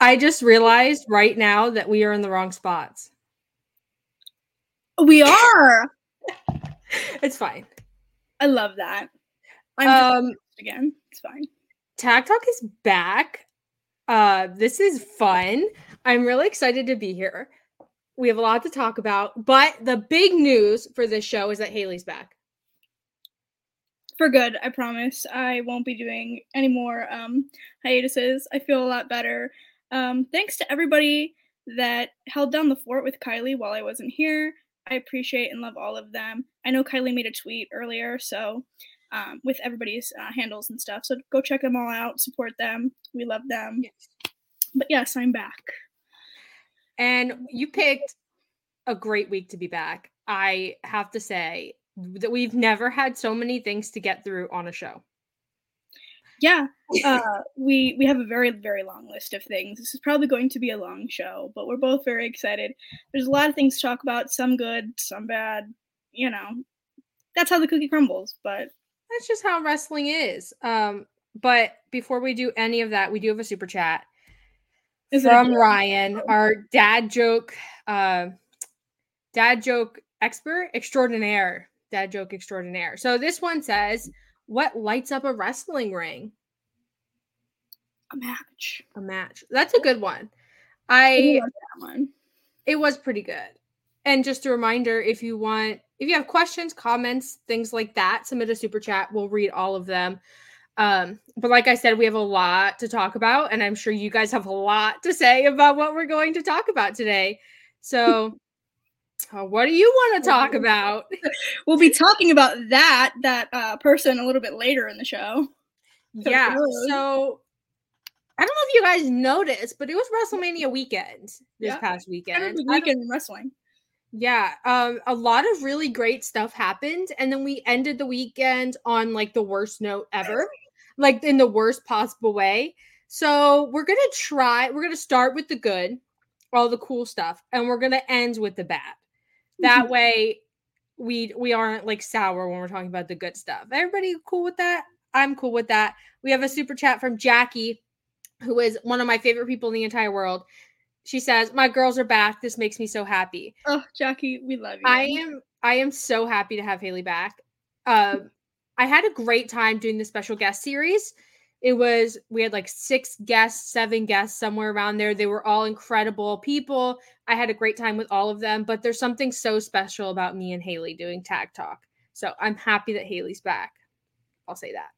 I just realized right now that we are in the wrong spots. We are. it's fine. I love that. I'm Um, again. It's fine. Tag Talk is back. Uh, this is fun. I'm really excited to be here. We have a lot to talk about, but the big news for this show is that Haley's back. For good, I promise. I won't be doing any more um, hiatuses. I feel a lot better. Um, thanks to everybody that held down the fort with Kiley while I wasn't here. I appreciate and love all of them. I know Kiley made a tweet earlier, so um, with everybody's uh, handles and stuff. So go check them all out, support them. We love them. But yes, I'm back. And you picked a great week to be back. I have to say that we've never had so many things to get through on a show. Yeah, uh, we we have a very very long list of things. This is probably going to be a long show, but we're both very excited. There's a lot of things to talk about. Some good, some bad. You know, that's how the cookie crumbles. But That's just how wrestling is. Um, but before we do any of that, we do have a super chat Is from Ryan, our dad joke, uh, dad joke expert extraordinaire, dad joke extraordinaire. So this one says, "What lights up a wrestling ring? a match. A match. That's a good one. I I love that one. it was pretty good. And just a reminder, if you want, if you have questions, comments, things like that, submit a super chat. We'll read all of them. Um, but like I said, we have a lot to talk about, and I'm sure you guys have a lot to say about what we're going to talk about today. So, what do you want to talk about? We'll be talking about that that uh, person a little bit later in the show. So yeah. So, I don't know if you guys noticed, but it was WrestleMania weekend this Yeah. past weekend. Kind of a I big don't- weekend in wrestling. Yeah, um, a lot of really great stuff happened, and then we ended the weekend on like the worst note ever, like in the worst possible way. So we're gonna try. We're gonna start with the good, all the cool stuff, and we're gonna end with the bad. That way, we we aren't like sour when we're talking about the good stuff. Everybody cool with that? I'm cool with that. We have a super chat from Jackie, who is one of my favorite people in the entire world. She says, "My girls are back. This makes me so happy." Oh, Jackie, we love you. I am I am so happy to have Haley back. Um, I had a great time doing the special guest series. It was we had like six guests, seven guests somewhere around there. They were all incredible people. I had a great time with all of them, but there's something so special about me and Haley doing tag talk. So I'm happy that Haley's back. I'll say that.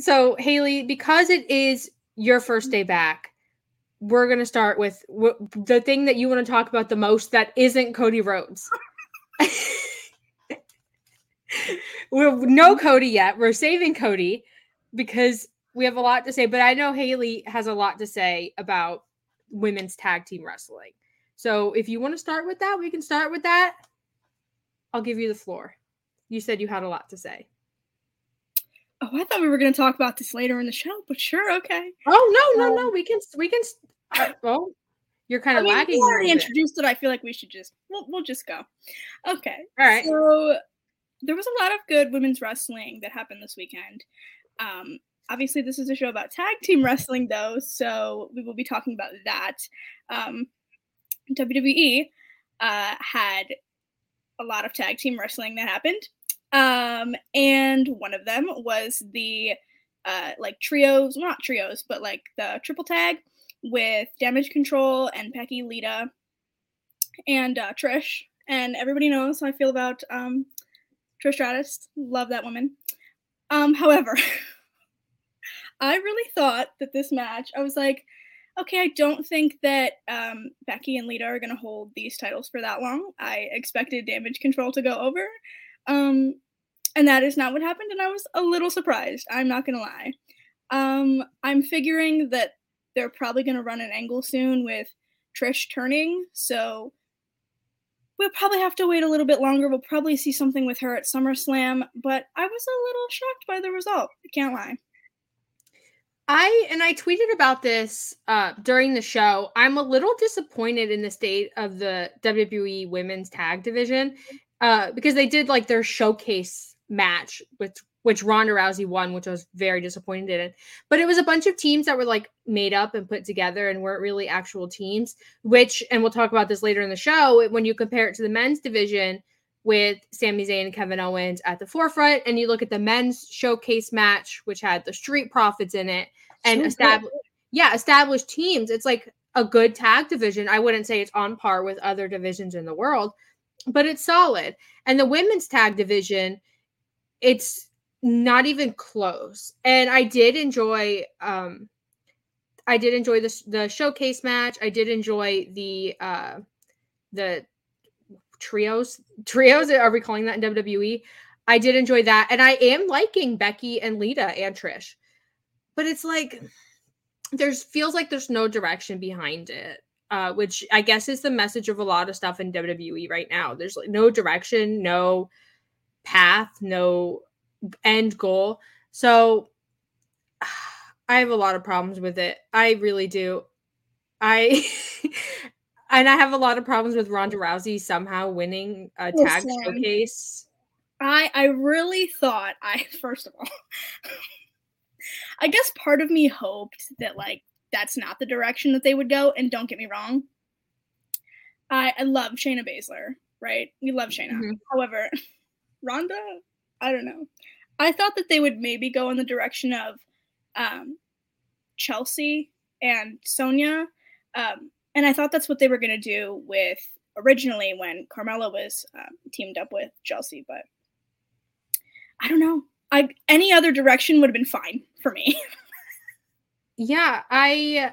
So Haley, because it is your first day mm-hmm. back, we're gonna start with wh- the thing that you want to talk about the most that isn't Cody Rhodes. We're no mm-hmm. Cody yet. We're saving Cody because we have a lot to say. But I know Haley has a lot to say about women's tag team wrestling. So if you want to start with that, we can start with that. I'll give you the floor. You said you had a lot to say. Oh, I thought we were going to talk about this later in the show, but sure, okay. Oh no, no, no. We can we can. Uh, oh, you're kind I of mean, lagging. we already introduced it. I feel like we should just we'll, we'll just go. Okay. All right. So there was a lot of good women's wrestling that happened this weekend. Um, obviously, this is a show about tag team wrestling, though, so we will be talking about that. Um, WWE uh, had a lot of tag team wrestling that happened, um, and one of them was the uh, like trios, well, not trios, but like the triple tag with Damage Control and Becky Lita and uh, Trish. And everybody knows how I feel about um, Trish Stratus. Love that woman. Um, however, I really thought that this match, I was like, okay, I don't think that um, Becky and Lita are going to hold these titles for that long. I expected Damage Control to go over. Um, and that is not what happened, and I was a little surprised. I'm not gonna lie. Um, I'm figuring that they're probably gonna run an angle soon with Trish turning, so we'll probably have to wait a little bit longer. We'll probably see something with her at SummerSlam, but I was a little shocked by the result. I can't lie. I and I tweeted about this uh, during the show. I'm a little disappointed in the state of the WWE Women's Tag Division uh, because they did like their showcase match, which which Ronda Rousey won, which I was very disappointed in. But it was a bunch of teams that were like made up and put together and weren't really actual teams. Which, and we'll talk about this later in the show, when you compare it to the men's division with Sami Zayn and Kevin Owens at the forefront, and you look at the men's showcase match, which had the Street Profits in it, and so established, yeah, established teams. It's like a good tag division. I wouldn't say it's on par with other divisions in the world, but it's solid. And the women's tag division, it's not even close. And I did enjoy um I did enjoy the the showcase match. I did enjoy the uh the trios trios are we calling that in WWE? I did enjoy that and I am liking Becky and Lita and Trish. But it's like there's feels like there's no direction behind it. Uh, which I guess is the message of a lot of stuff in WWE right now. There's like no direction, no path, no end goal. So I have a lot of problems with it. I really do. I and I have a lot of problems with Ronda Rousey somehow winning a tag Listen, showcase. I I really thought I first of all I guess part of me hoped that like that's not the direction that they would go and don't get me wrong. I I love Shayna Baszler, right? We love Shayna. Mm-hmm. However, Ronda, I don't know. I thought that they would maybe go in the direction of um, Chelsea and Sonya. Um, and I thought that's what they were going to do with originally when Carmella was um, teamed up with Chelsea. But I don't know. I any other direction would have been fine for me. yeah, I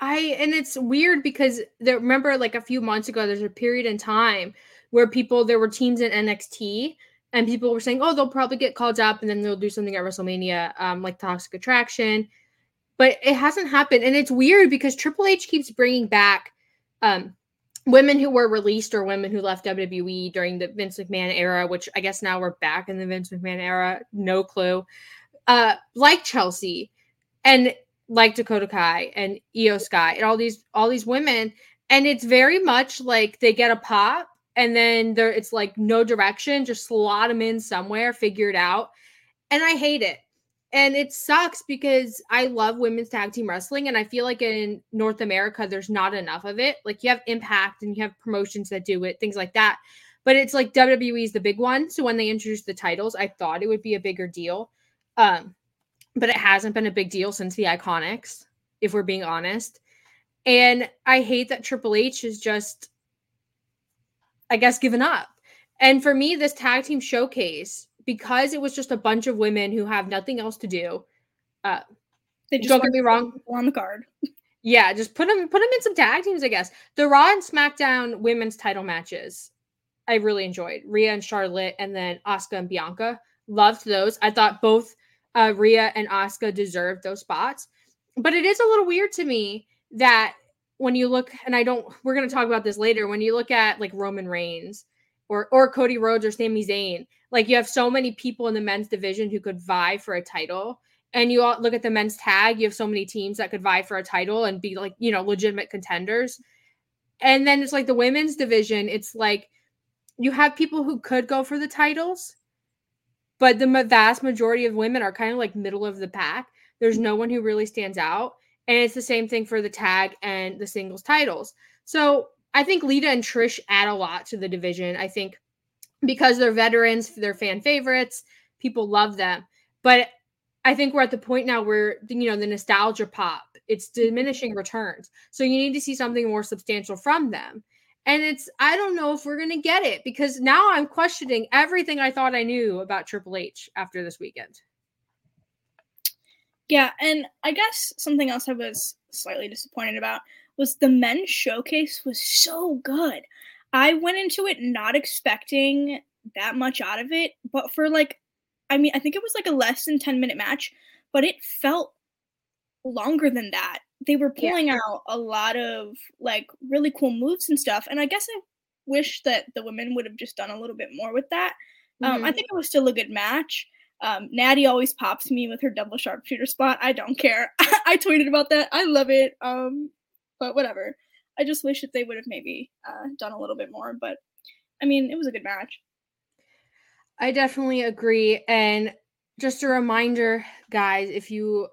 I and it's weird because there remember like a few months ago there's a period in time where people there were teams in NXT and people were saying, "Oh, they'll probably get called up, and then they'll do something at WrestleMania, um, like Toxic Attraction." But it hasn't happened, and it's weird because Triple H keeps bringing back um, women who were released or women who left WWE during the Vince McMahon era, which I guess now we're back in the Vince McMahon era. No clue. Uh, like Chelsea, and like Dakota Kai and Iyo Sky, and all these all these women, and it's very much like they get a pop and then there it's like no direction, just slot them in somewhere, figure it out. And I hate it. And it sucks because I love women's tag team wrestling. And I feel like in North America, there's not enough of it. Like you have Impact and you have promotions that do it, things like that. But it's like WWE is the big one. So when they introduced the titles, I thought it would be a bigger deal. Um, but it hasn't been a big deal since the Iconics, if we're being honest. And I hate that Triple H is just I guess, given up. And for me, this tag team showcase, because it was just a bunch of women who have nothing else to do, uh, they just don't get me wrong on the card. Yeah, just put them put them in some tag teams, I guess. The Raw and SmackDown women's title matches, I really enjoyed. Rhea and Charlotte, and then Asuka and Bianca. Loved those. I thought both uh, Rhea and Asuka deserved those spots. But it is a little weird to me that when you look, and I don't, we're going to talk about this later. When you look at like Roman Reigns or or Cody Rhodes or Sami Zayn, like you have so many people in the men's division who could vie for a title. And you all look at the men's tag, you have so many teams that could vie for a title and be like, you know, legitimate contenders. And then it's like the women's division, it's like you have people who could go for the titles, but the vast majority of women are kind of like middle of the pack. There's no one who really stands out. And it's the same thing for the tag and the singles titles. So I think Lita and Trish add a lot to the division. I think because they're veterans, they're fan favorites, people love them. But I think we're at the point now where you know the nostalgia pop, it's diminishing returns. So you need to see something more substantial from them. And it's I don't know if we're going to get it because now I'm questioning everything I thought I knew about Triple H after this weekend. Yeah, and I guess something else I was slightly disappointed about was the men's showcase was so good. I went into it not expecting that much out of it, but for like, I mean, I think it was like a less than 10 minute match, but it felt longer than that. They were pulling yeah. out a lot of like really cool moves and stuff. And I guess I wish that the women would have just done a little bit more with that. Um, mm-hmm. I think it was still a good match. Um, Natty always pops me with her double sharpshooter spot. I don't care. I tweeted about that. I love it. Um, but whatever. I just wish that they would have maybe uh, done a little bit more. But I mean, it was a good match. I definitely agree. And just a reminder, guys, if you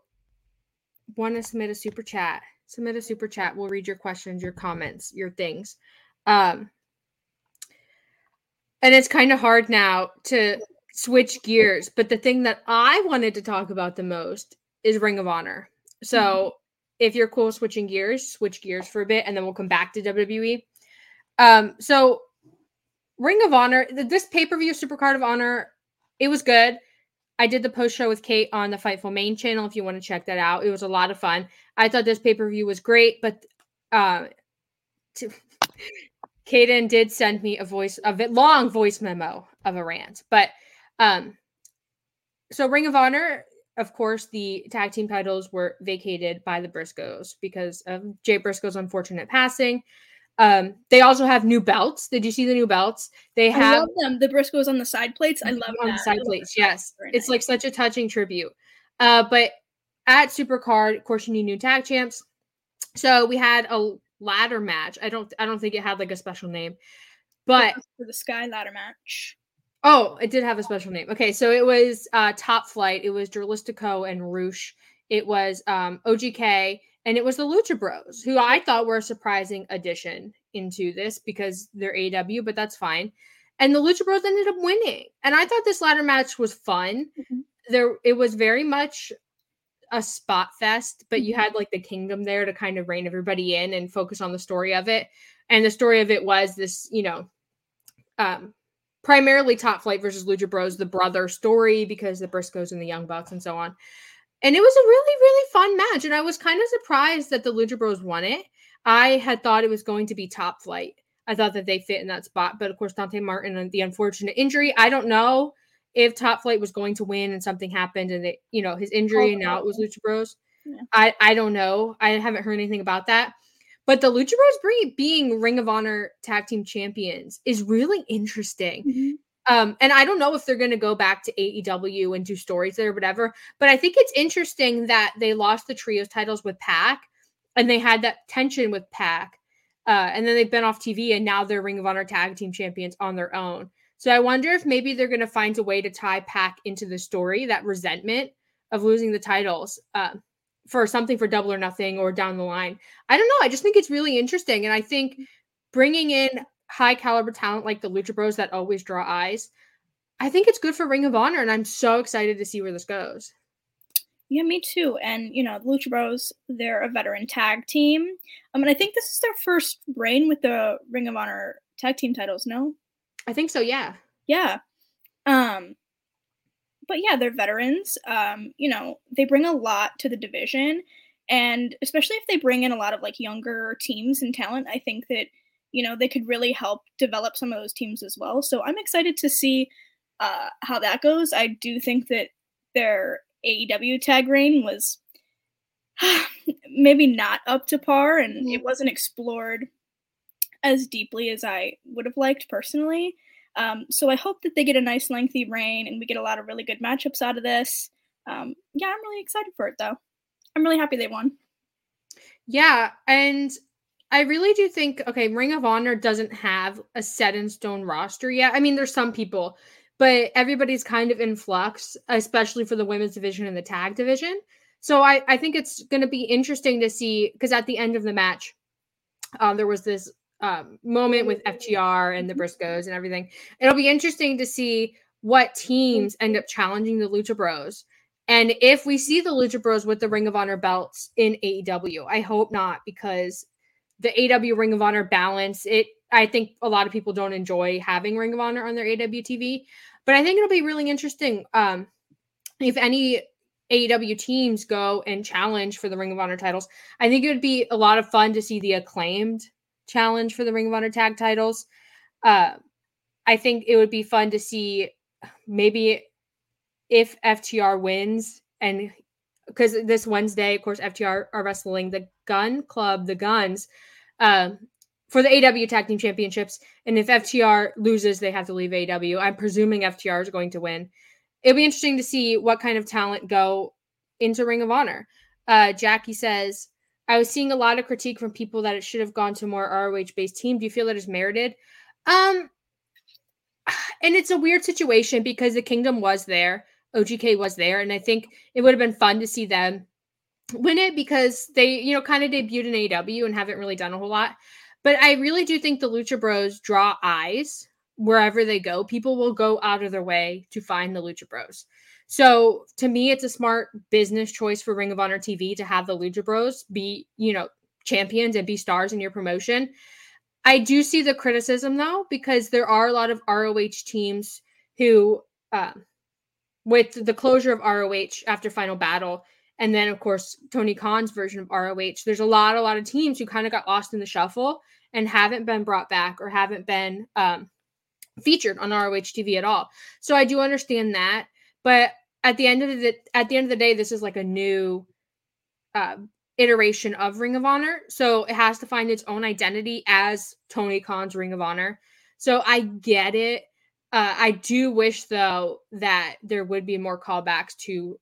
want to submit a super chat, submit a super chat. We'll read your questions, your comments, your things. Um, and it's kind of hard now to switch gears, but the thing that I wanted to talk about the most is Ring of Honor. So mm-hmm. if you're cool switching gears, switch gears for a bit, and then we'll come back to WWE. Um, so Ring of Honor, this pay per view Supercard of Honor, it was good. I did the post show with Kate on the Fightful main channel. If you want to check that out, it was a lot of fun. I thought this pay per view was great, but uh, to, Kaden did send me a voice, a long voice memo of a rant. But um, so Ring of Honor, of course, the tag team titles were vacated by the Briscoes because of Jay Briscoe's unfortunate passing. Um, they also have new belts. Did you see the new belts? They have I love them. The Briscoes on the side plates. I love on that. the side plates. Yes, it's nice. like such a touching tribute. Uh, but at Supercard, of course, you need new tag champs. So we had a ladder match. I don't. I don't think it had like a special name, but for the Sky ladder match. Oh, it did have a special name. Okay, so it was uh Top Flight. It was Dralistico and Rush. It was um OGK and it was the Lucha Bros, who I thought were a surprising addition into this because they're AW, but that's fine. And the Lucha Bros ended up winning. And I thought this ladder match was fun. Mm-hmm. There it was very much a spot fest, but you mm-hmm. had like the kingdom there to kind of rein everybody in and focus on the story of it. And the story of it was this, you know, um primarily top flight versus Lucha Bros, the brother story because the Briscoes and the Young Bucks and so on. And it was a really, really fun match. And I was kind of surprised that the Lucha Bros won it. I had thought it was going to be top flight. I thought that they fit in that spot. But of course, Dante Martin and the unfortunate injury. I don't know if Top Flight was going to win and something happened and it, you know, his injury and now it was Lucha Bros. Yeah. I, I don't know. I haven't heard anything about that. But the Lucha Bros being Ring of Honor tag team champions is really interesting. Mm-hmm. Um, and I don't know if they're going to go back to AEW and do stories there or whatever, but I think it's interesting that they lost the trios titles with Pac and they had that tension with Pac. Uh, and then they've been off TV and now they're Ring of Honor tag team champions on their own. So I wonder if maybe they're going to find a way to tie Pac into the story, that resentment of losing the titles uh, for something for double or nothing or down the line. I don't know. I just think it's really interesting. And I think bringing in high caliber talent like the Lucha Bros that always draw eyes. I think it's good for Ring of Honor, and I'm so excited to see where this goes. Yeah, me too. And you know, the Lucha Bros, they're a veteran tag team. I mean, I think this is their first reign with the Ring of Honor tag team titles. No, I think so. Yeah, yeah. Um, but yeah, they're veterans. Um, you know, they bring a lot to the division, and especially if they bring in a lot of like younger teams and talent, I think that you know, they could really help develop some of those teams as well. So I'm excited to see uh, how that goes. I do think that their AEW tag reign was maybe not up to par and mm-hmm. it wasn't explored as deeply as I would have liked personally. Um, so I hope that they get a nice lengthy reign and we get a lot of really good matchups out of this. Um, yeah, I'm really excited for it though. I'm really happy they won. Yeah, and I really do think okay, Ring of Honor doesn't have a set in stone roster yet. I mean, there's some people, but everybody's kind of in flux, especially for the women's division and the tag division. So I, I think it's going to be interesting to see because at the end of the match, um, there was this um, moment with FTR and the Briscoes and everything. It'll be interesting to see what teams end up challenging the Lucha Bros. And if we see the Lucha Bros with the Ring of Honor belts in AEW, I hope not because the AW Ring of Honor balance. It I think a lot of people don't enjoy having Ring of Honor on their AW TV, but I think it'll be really interesting um, if any AEW teams go and challenge for the Ring of Honor titles. I think it would be a lot of fun to see the acclaimed challenge for the Ring of Honor tag titles. Uh, I think it would be fun to see maybe if FTR wins and because this Wednesday, of course, FTR are wrestling the Gun Club, the Guns, um, for the AW Tag Team Championships. And if FTR loses, they have to leave AW. I'm presuming FTR is going to win. It'll be interesting to see what kind of talent go into Ring of Honor. Uh, Jackie says, I was seeing a lot of critique from people that it should have gone to a more ROH based team. Do you feel that is merited? Um, and it's a weird situation because the Kingdom was there, OGK was there, and I think it would have been fun to see them win it because they, you know, kind of debuted in AW and haven't really done a whole lot. But I really do think the Lucha Bros draw eyes wherever they go. People will go out of their way to find the Lucha Bros. So to me, it's a smart business choice for Ring of Honor TV to have the Lucha Bros be, you know, champions and be stars in your promotion. I do see the criticism though, because there are a lot of ROH teams who, um, with the closure of ROH after Final Battle, and then of course Tony Khan's version of ROH, there's a lot, a lot of teams who kind of got lost in the shuffle and haven't been brought back or haven't been um, featured on ROH TV at all. So I do understand that. But at the end of the at the end of the day, this is like a new uh, iteration of Ring of Honor, so it has to find its own identity as Tony Khan's Ring of Honor. So I get it. Uh, I do wish though that there would be more callbacks to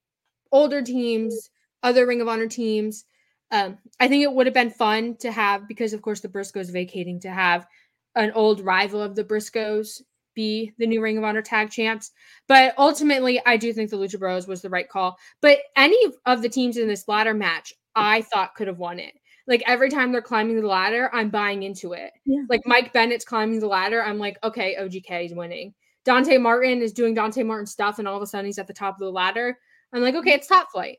older teams, other Ring of Honor teams. Um, I think it would have been fun to have because, of course, the Briscoes vacating to have an old rival of the Briscoes be the new Ring of Honor tag champs. But ultimately, I do think the Lucha Bros was the right call. But any of the teams in this ladder match, I thought could have won it. Like every time they're climbing the ladder, I'm buying into it. Yeah. Like Mike Bennett's climbing the ladder, I'm like, okay, OGK is winning. Dante Martin is doing Dante Martin stuff, and all of a sudden he's at the top of the ladder. I'm like, okay, it's top flight.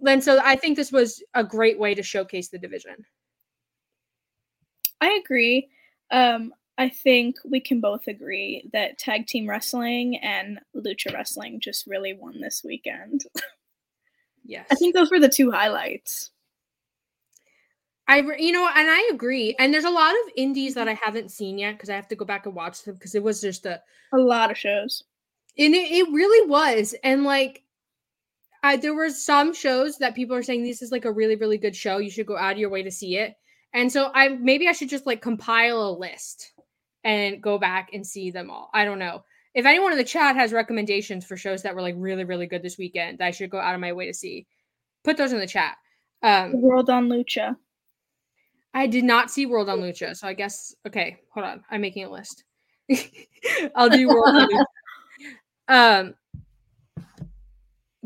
Then so I think this was a great way to showcase the division. I agree. Um, I think we can both agree that tag team wrestling and lucha wrestling just really won this weekend. Yes. I think those were the two highlights. I you know and I agree. And there's a lot of indies that I haven't seen yet because I have to go back and watch them because it was just a a lot of shows. And it, it really was. And like I there were some shows that people are saying this is like a really, really good show. You should go out of your way to see it. And so I maybe I should just like compile a list and go back and see them all. I don't know. If anyone in the chat has recommendations for shows that were like really, really good this weekend that I should go out of my way to see, put those in the chat. Um, World on Lucha. I did not see World on Lucha, so I guess okay. Hold on, I'm making a list. I'll do World on Lucha. Um,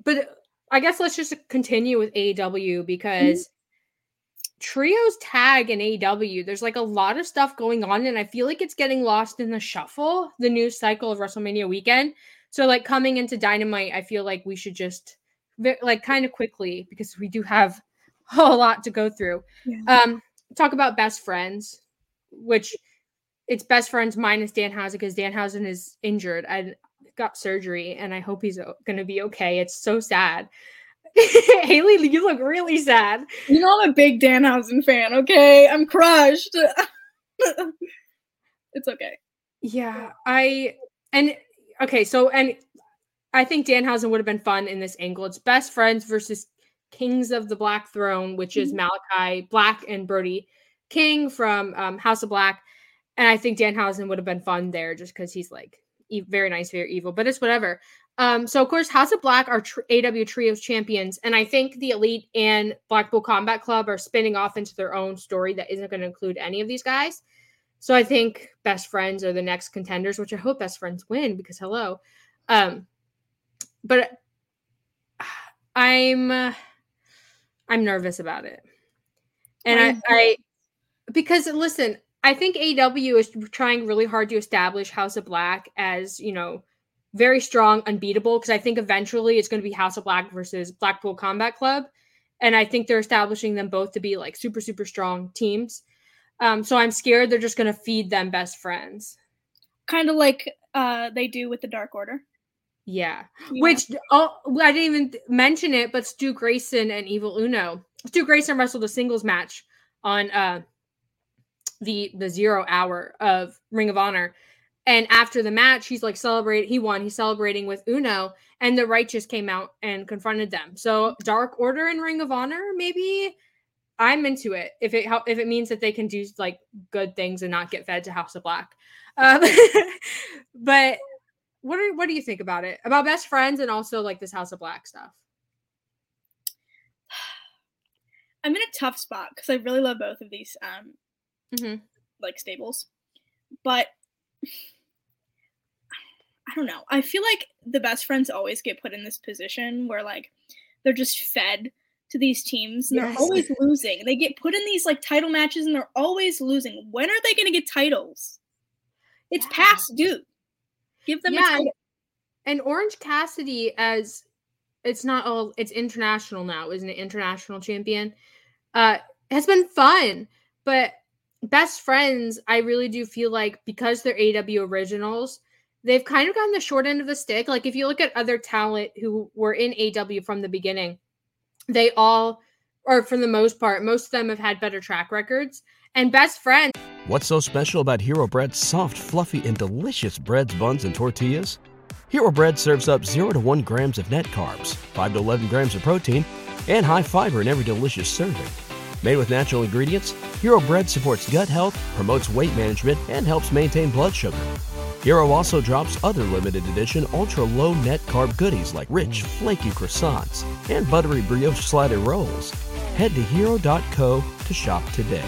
but I guess let's just continue with AEW because trios tag in AEW, there's like a lot of stuff going on, and I feel like it's getting lost in the shuffle, the news cycle of WrestleMania weekend. So, like coming into Dynamite, I feel like we should just like kind of quickly because we do have a lot to go through. Yeah. Um, talk about best friends, which it's best friends minus Danhausen because Danhausen is injured. I got surgery, and I hope he's going to be okay. It's so sad. Haley, you look really sad. You know I'm a big Danhausen fan, okay? I'm crushed. it's okay. Yeah, I and okay, so and I think Danhausen would have been fun in this angle. It's best friends versus Kings of the Black Throne, which is mm-hmm. Malachi Black and Brody King from um, House of Black. And I think Danhausen would have been fun there just because he's like e- very nice, very evil, but it's whatever. Um, so of course, House of Black are tr- AW Trios champions, and I think the Elite and Blackpool Combat Club are spinning off into their own story that isn't going to include any of these guys. So I think Best Friends are the next contenders, which I hope Best Friends win because hello. Um, but I'm uh, I'm nervous about it, and I, I because listen, I think AW is trying really hard to establish House of Black as you know very strong, unbeatable. Because I think eventually it's going to be House of Black versus Blackpool Combat Club, and I think they're establishing them both to be like super super strong teams. Um, so I'm scared they're just going to feed them best friends, kind of like uh, they do with the Dark Order. Yeah, yeah. which oh, I didn't even mention it, but Stu Grayson and Evil Uno. Stu Grayson wrestled a singles match on uh, the the zero hour of Ring of Honor And after the match, he's like celebrating. He won. He's celebrating with Uno, and the Righteous came out and confronted them. So Dark Order and Ring of Honor, maybe I'm into it. If it if it means that they can do like good things and not get fed to House of Black. Um, but what are what do you think about it? About best friends and also like this House of Black stuff? I'm in a tough spot because I really love both of these um Mhm. like stables. But I don't know. I feel like the best friends always get put in this position where like they're just fed to these teams and Yes. they're always losing. They get put in these like title matches and they're always losing. When are they going to get titles? It's Yeah. past due. Give them a Yeah, title. And Orange Cassidy as it's not all it's international now, isn't it? International champion. Uh has been fun, but best friends, I really do feel like because they're AW originals, they've kind of gotten the short end of the stick. Like if you look at other talent who were in AW from the beginning, they all or for the most part, most of them have had better track records. And best friends What's so special about Hero Bread's soft, fluffy, and delicious breads, buns, and tortillas? Hero Bread serves up 0 to 1 grams of net carbs, 5 to 11 grams of protein, and high fiber in every delicious serving. Made with natural ingredients, Hero Bread supports gut health, promotes weight management, and helps maintain blood sugar. Hero also drops other limited edition ultra low net carb goodies like rich, flaky croissants and buttery brioche slider rolls. Head to hero.co to shop today.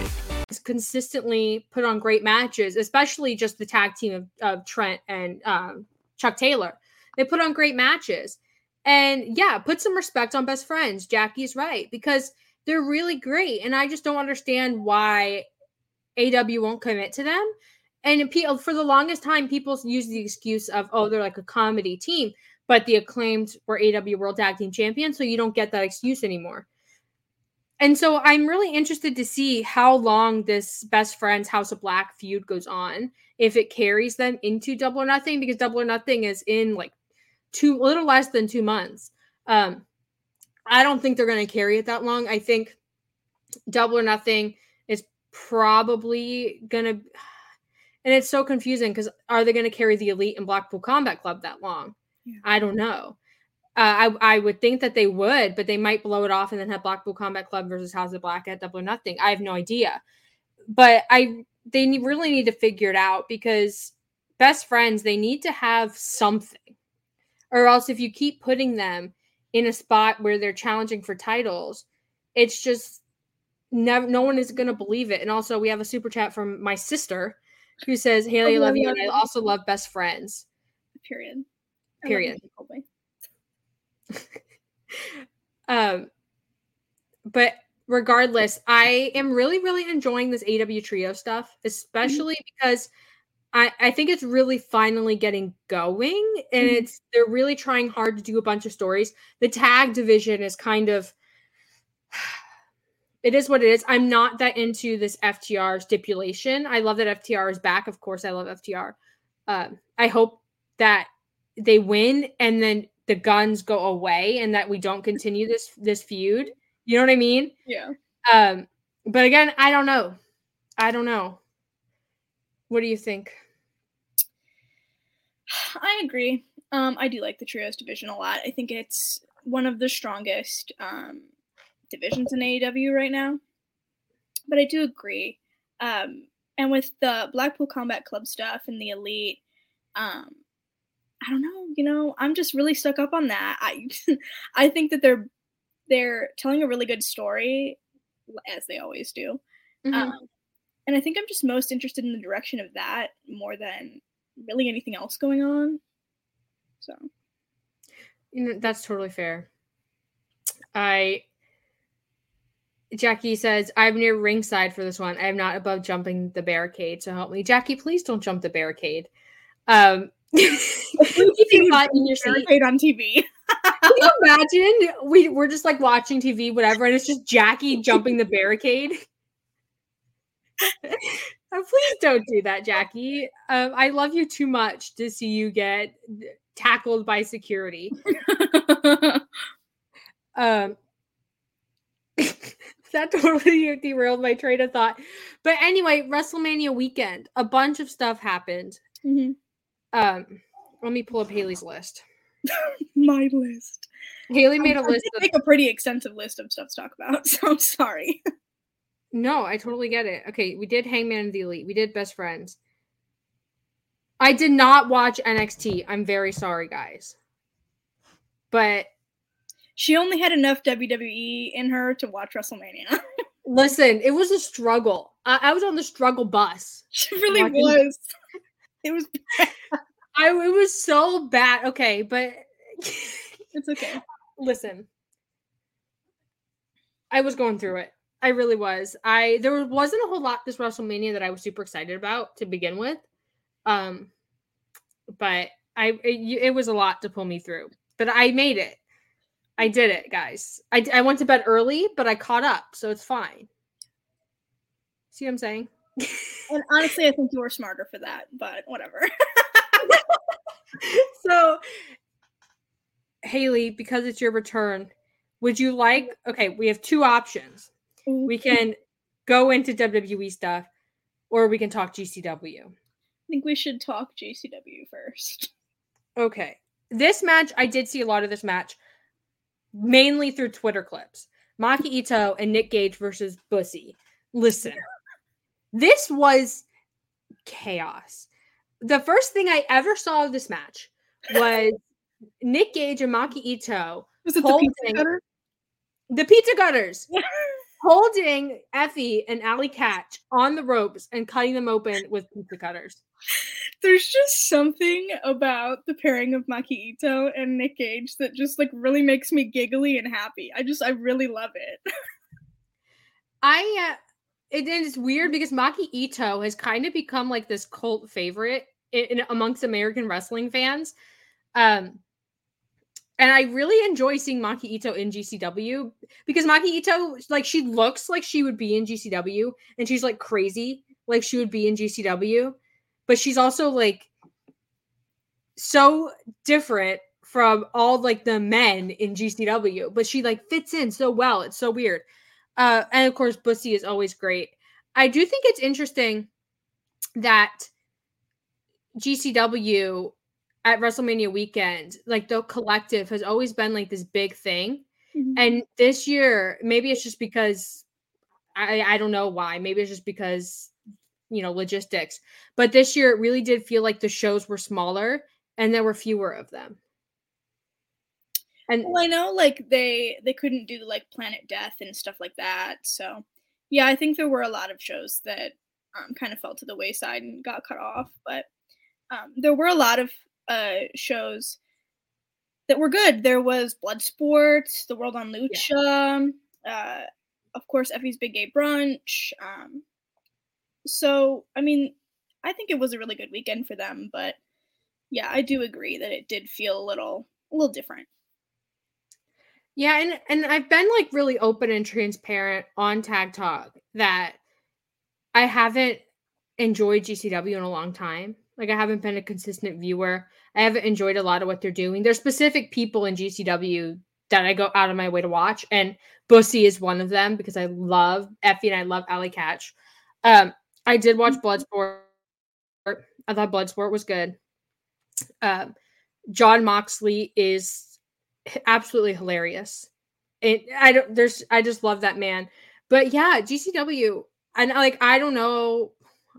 consistently put on great matches, especially just the tag team of, of Trent and um, Chuck Taylor. They put on great matches. And yeah, put some respect on best friends. Jackie's right because they're really great. And I just don't understand why AW won't commit to them. And for the longest time, people use the excuse of, oh, they're like a comedy team, but the acclaimed were AW World Tag Team Champions. So you don't get that excuse anymore. And so I'm really interested to see how long this best friends House of Black feud goes on. If it carries them into Double or Nothing, because Double or Nothing is in like two, little less than two months. Um, I don't think they're going to carry it that long. I think Double or Nothing is probably going to, and it's so confusing because are they going to carry the Elite and Blackpool Combat Club that long? Yeah. I don't know. Uh, I I would think that they would, but they might blow it off and then have Blackpool Combat Club versus House of Black at Double or Nothing. I have no idea, but I they ne- really need to figure it out because best friends they need to have something, or else if you keep putting them in a spot where they're challenging for titles, it's just never no one is going to believe it. And also, we have a super chat from my sister who says, "Haley, I Oh, love you, and I also love best friends." Period. Period. Um but regardless i am really really enjoying this aw trio stuff especially because i i think it's really finally getting going and Mhm. it's they're really trying hard to do a bunch of stories the tag division is kind of it is what it is i'm not that into this ftr stipulation i love that ftr is back of course i love ftr um, i hope that they win and then the guns go away and that we don't continue this this feud. You know what I mean? Yeah. Um, but again, I don't know. I don't know. What do you think? I agree. Um, I do like the trios division a lot. I think it's one of the strongest um, divisions in AEW right now. But I do agree. Um, and with the Blackpool Combat Club stuff and the Elite, um, I don't know. You know, I'm just really stuck up on that. I, I think that they're they're telling a really good story, as they always do. Mhm. Um, and I think I'm just most interested in the direction of that more than really anything else going on. So You know, that's totally fair. I Jackie says, I'm near ringside for this one. I am not above jumping the barricade, so help me. Jackie, please don't jump the barricade. Um keep your butt in your seat. on TV. Can you imagine? We we're just like watching TV, whatever, and it's just Jackie jumping the barricade. Uh, Please don't do that, Jackie. Um, I love you too much to see you get tackled by security. Um, that totally derailed my train of thought. But anyway, WrestleMania weekend, a bunch of stuff happened. Mhm. Um, let me pull up Haley's list. My list. Haley made a I list of make a pretty extensive list of stuff to talk about, so I'm sorry. No, I totally get it. Okay, we did Hangman and the Elite. We did Best Friends. I did not watch NXT. I'm very sorry, guys. But She only had enough WWE in her to watch WrestleMania. listen, it was a struggle. I, I was on the struggle bus. she really Watching- was. It was. I it was so bad. Okay, but It's okay. listen. I was going through it. I really was. I there wasn't a whole lot this WrestleMania that I was super excited about to begin with. Um but I it, it was a lot to pull me through. But I made it. I did it, guys. I I went to bed early, but I caught up, so it's fine. See what I'm saying? And honestly, I think you were smarter for that, but whatever. so Haley, because it's your return, would you like okay, we have two options. We mm-hmm. can go into WWE stuff or we can talk GCW. I think we should talk GCW first. Okay. This match, I did see a lot of this match mainly through Twitter clips. Maki Ito and Nick Gage versus Bussy. Listen, this was chaos. The first thing I ever saw of this match was Nick Gage and Maki Ito, Was it the Holding- pizza cutter? the pizza cutters, holding Effy and Allie Katch on the ropes and cutting them open with pizza cutters. There's just something about the pairing of Maki Ito and Nick Gage that just like really makes me giggly and happy. I just I really love it. I uh, it is weird because Maki Ito has kind of become like this cult favorite in, in amongst American wrestling fans. Um and I really enjoy seeing Maki Ito in GCW because Maki Ito like she looks like she would be in GCW and she's like crazy like she would be in GCW but she's also like so different from all like the men in GCW but she like fits in so well it's so weird uh, and of course, Bussy is always great. I do think it's interesting that GCW at WrestleMania weekend, like the collective has always been like this big thing. And this year, maybe it's just because I, I don't know why. Maybe it's just because, you know, logistics. But this year, it really did feel like the shows were smaller and there were fewer of them. And Well, I know like they they couldn't do like Planet Death and stuff like that. So yeah, I think there were a lot of shows that um, kind of fell to the wayside and got cut off. But um, there were a lot of uh, shows that were good. There was Bloodsport, The World on Lucha, uh, of course Effy's Big Gay Brunch. Um, so I mean, I think it was a really good weekend for them. But yeah, I do agree that it did feel a little a little different. Yeah, and and I've been like really open and transparent on Tag Talk that I haven't enjoyed GCW in a long time. Like I haven't been a consistent viewer. I haven't enjoyed a lot of what they're doing. There's specific people in GCW that I go out of my way to watch, and Bussy is one of them because I love Effy and I love Allie Katch. Um, I did watch Bloodsport. I thought Bloodsport was good. Um, Jon Moxley is absolutely hilarious. It I don't there's I just love that man. But yeah, GCW and like I don't know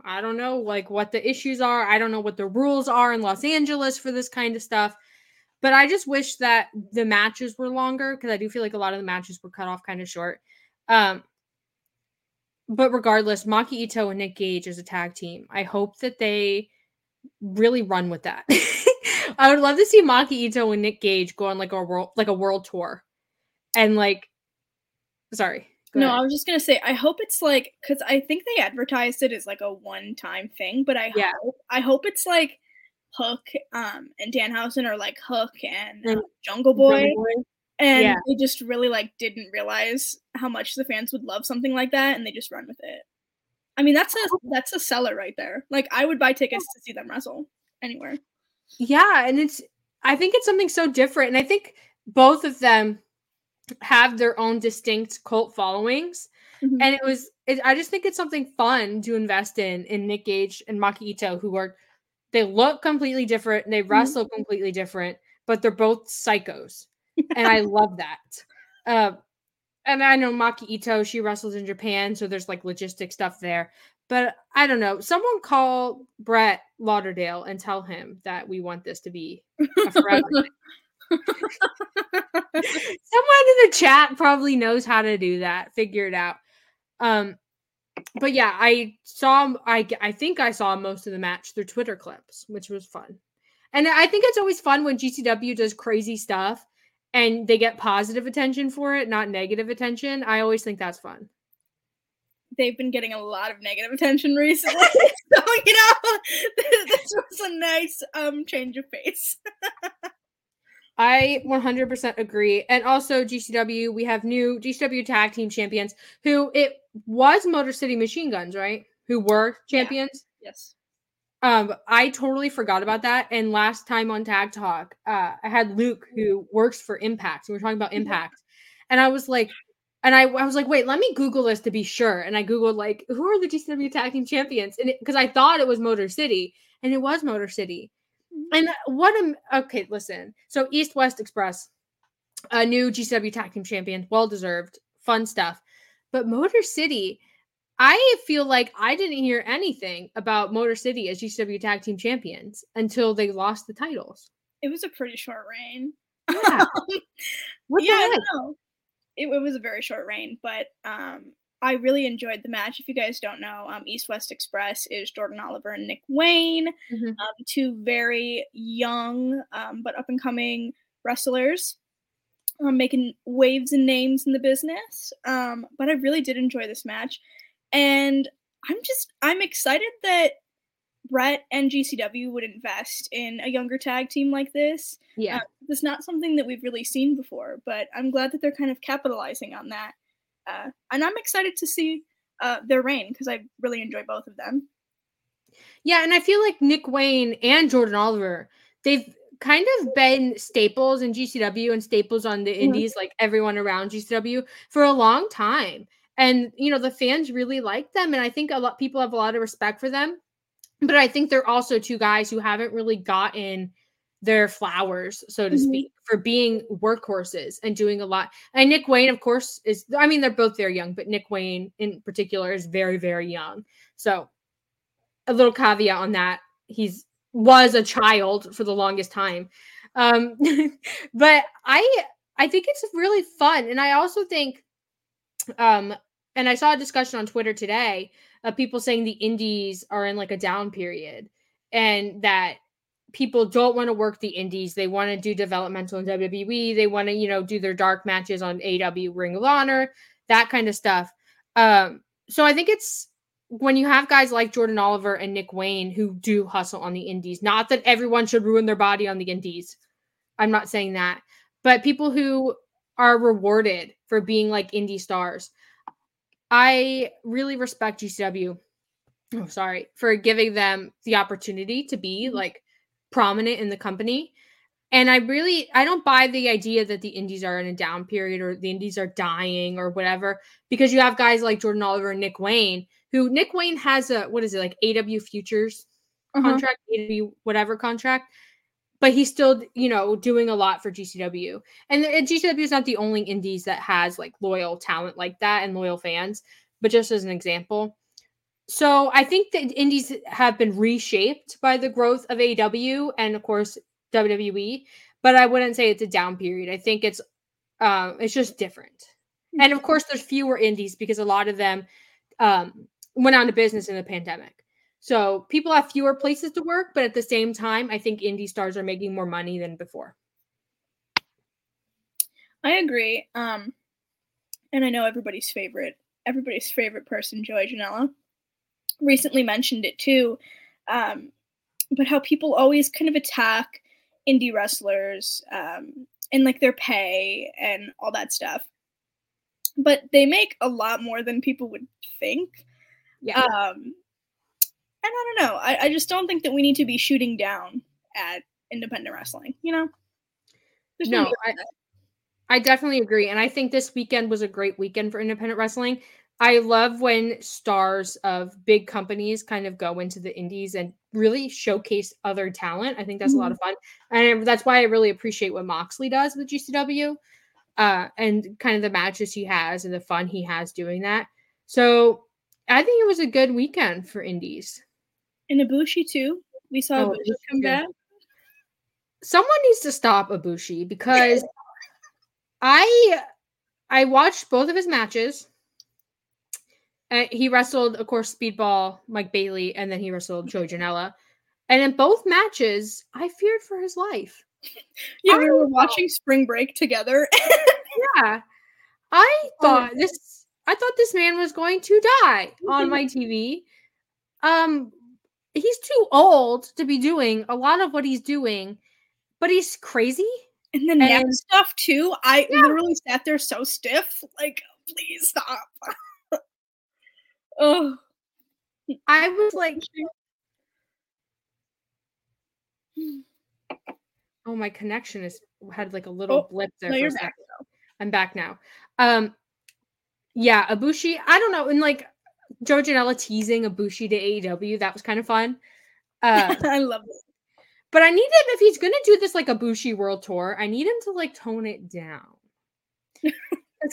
I don't know like what the issues are. I don't know what the rules are in Los Angeles for this kind of stuff. But I just wish that the matches were longer because I do feel like a lot of the matches were cut off kind of short. Um but regardless, Maki Ito and Nick Gage as a tag team. I hope that they really run with that. I would love to see Maki Ito and Nick Gage go on like a world like a world tour. And like sorry. No, ahead. I was just gonna say I hope it's like because I think they advertised it as like a one-time thing, but I Yeah. hope I hope it's like Hook um and Danhausen are like Hook and And Jungle Boy, Jungle Boy. And yeah. they just really like didn't realize how much the fans would love something like that, and they just run with it. I mean, that's a that's a seller right there. Like I would buy tickets to see them wrestle anywhere. Yeah, and it's I think it's something so different and I think both of them have their own distinct cult followings Mhm. and it was it, I just think it's something fun to invest in in Nick Gage and Maki Ito who are They look completely different. And they wrestle mm-hmm. completely different, but they're both psychos, and I love that. Uh, and I know Maki Ito, she wrestles in Japan, so there's like logistic stuff there. But I don't know. Someone call Brett Lauderdale and tell him that we want this to be a forever. Someone in the chat probably knows how to do that. Figure it out. Um, but yeah, I saw. I I think I saw most of the match through Twitter clips, which was fun. And I think it's always fun when GCW does crazy stuff and they get positive attention for it, not negative attention. I always think that's fun. They've been getting a lot of negative attention recently. so, you know, this was a nice um change of pace. I 100% agree. And also GCW, we have new GCW tag team champions who it was Motor City Machine Guns, right? Who were champions? Yeah. Yes. Um, I totally forgot about that. And last time on Tag Talk, uh, I had Luke who works for Impact. And we are talking about mm-hmm. Impact. And I was like, and I, I was like, wait, let me Google this to be sure. And I Googled like, who are the GCW tag team champions? And because I thought it was Motor City, and it was Motor City. And what a okay, listen. So East West Express, a new GCW tag team champion, well deserved, fun stuff. But Motor City, I feel like I didn't hear anything about Motor City as GCW tag team champions until they lost the titles. It was a pretty short reign. Yeah. what yeah, no. It, it was a very short reign, but um I really enjoyed the match. If you guys don't know, um, East West Express is Jordan Oliver and Nick Wayne, mm-hmm. um, two very young um, but up and coming wrestlers, um, making waves and names in the business. Um, but I really did enjoy this match, and I'm just I'm excited that Brett and GCW would invest in a younger tag team like this. Yeah, uh, it's not something that we've really seen before, but I'm glad that they're kind of capitalizing on that. Uh, and I'm excited to see uh, their reign because I really enjoy both of them. Yeah, and I feel like Nick Wayne and Jordan Oliver, they've kind of been staples in GCW and staples on the mm-hmm. indies, like everyone around GCW for a long time. And you know, the fans really like them, and I think a lot people have a lot of respect for them. But I think they're also two guys who haven't really gotten their flowers, so to mm-hmm. speak, for being workhorses and doing a lot. And Nick Wayne, of course, is I mean, they're both very young, but Nick Wayne in particular is very, very young. So a little caveat on that. He's was a child for the longest time. Um, but I I think it's really fun. And I also think um and I saw a discussion on Twitter today of people saying the indies are in like a down period and that people don't want to work the indies. They want to do developmental in WWE. They want to, you know, do their dark matches on AEW Ring of Honor, that kind of stuff. Um, so I think it's when you have guys like Jordan Oliver and Nick Wayne who do hustle on the indies, not that everyone should ruin their body on the indies. I'm not saying that, but people who are rewarded for being like indie stars. I really respect GCW. Oh, sorry for giving them the opportunity to be mm-hmm. like prominent in the company. And I really I don't buy the idea that the indies are in a down period or the indies are dying or whatever because you have guys like Jordan Oliver and Nick Wayne who Nick Wayne has a what is it like AEW Futures uh-huh. contract, AEW whatever contract, but he's still you know doing a lot for GCW. And, and GCW is not the only indies that has like loyal talent like that and loyal fans, but just as an example, so I think that indies have been reshaped by the growth of AEW and of course WWE, but I wouldn't say it's a down period. I think it's um it's just different. And of course there's fewer indies because a lot of them um went out of business in the pandemic. So people have fewer places to work, but at the same time, I think indie stars are making more money than before. I agree. Um and I know everybody's favorite everybody's favorite person, Joey Janela recently mentioned it too, um, but how people always kind of attack indie wrestlers um, and like their pay and all that stuff. But they make a lot more than people would think. Yeah. Um, and I don't know. I, I just don't think that we need to be shooting down at independent wrestling. You know. There's no, I, I definitely agree, and I think this weekend was a great weekend for independent wrestling. I love when stars of big companies kind of go into the indies and really showcase other talent. I think that's mm-hmm. a lot of fun. And that's why I really appreciate what Moxley does with GCW uh, and kind of the matches he has and the fun he has doing that. So I think it was a good weekend for indies. In Ibushi too. We saw oh, Ibushi come back. Someone needs to stop Ibushi because I I watched both of his matches. Uh, he wrestled, of course, Speedball, Mike Bailey, and then he wrestled Joe Janela. And in both matches, I feared for his life. Yeah, we were watching Spring Break together. yeah. I oh. thought this I thought this man was going to die on my TV. Um he's too old to be doing a lot of what he's doing, but he's crazy. And the neck stuff too. I yeah. literally sat there so stiff. Like, please stop. oh. I was like Oh, my connection is had like a little oh, blip there. No, back I'm back now. Um yeah, Ibushi. I don't know, and like Joe Janela teasing Ibushi to AEW, that was kind of fun. Uh, I love it. But I need him if he's gonna do this like Ibushi World Tour. I need him to like tone it down.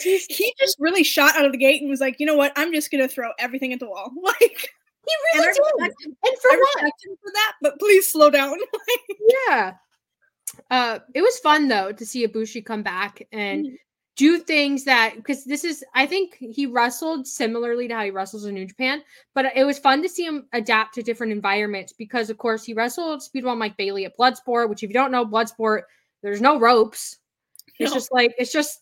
he just really shot out of the gate and was like, you know what? I'm just gonna throw everything at the wall. Like he really did. And for I what? for that, but please slow down. yeah. Uh, it was fun though to see Ibushi come back and mm-hmm do things that because this is I think he wrestled similarly to how he wrestles in New Japan, but it was fun to see him adapt to different environments because of course he wrestled Speedball Mike Bailey at Bloodsport, which if you don't know Bloodsport, there's no ropes. It's no. just like it's just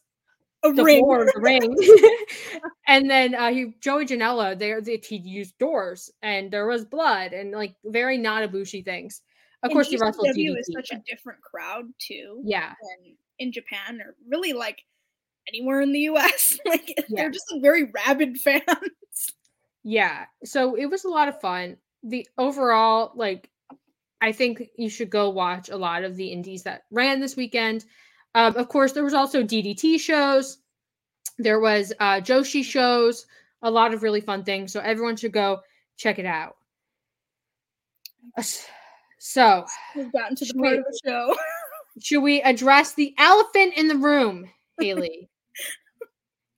a the ring. floor the ring. and then uh he Joey Janela, there he used doors and there was blood and like very not Ibushi things. Of and course, he wrestled DDT, is such a different crowd too. Yeah. in Japan or really like anywhere in the US. like yeah. they're just like, very rabid fans. Yeah. So it was a lot of fun. The overall, like, I think you should go watch a lot of the indies that ran this weekend. Um, of course, there was also DDT shows. There was uh, Joshi shows, a lot of really fun things. So everyone should go check it out. So we've gotten to the part we, of the show. should we address the elephant in the room, Haley?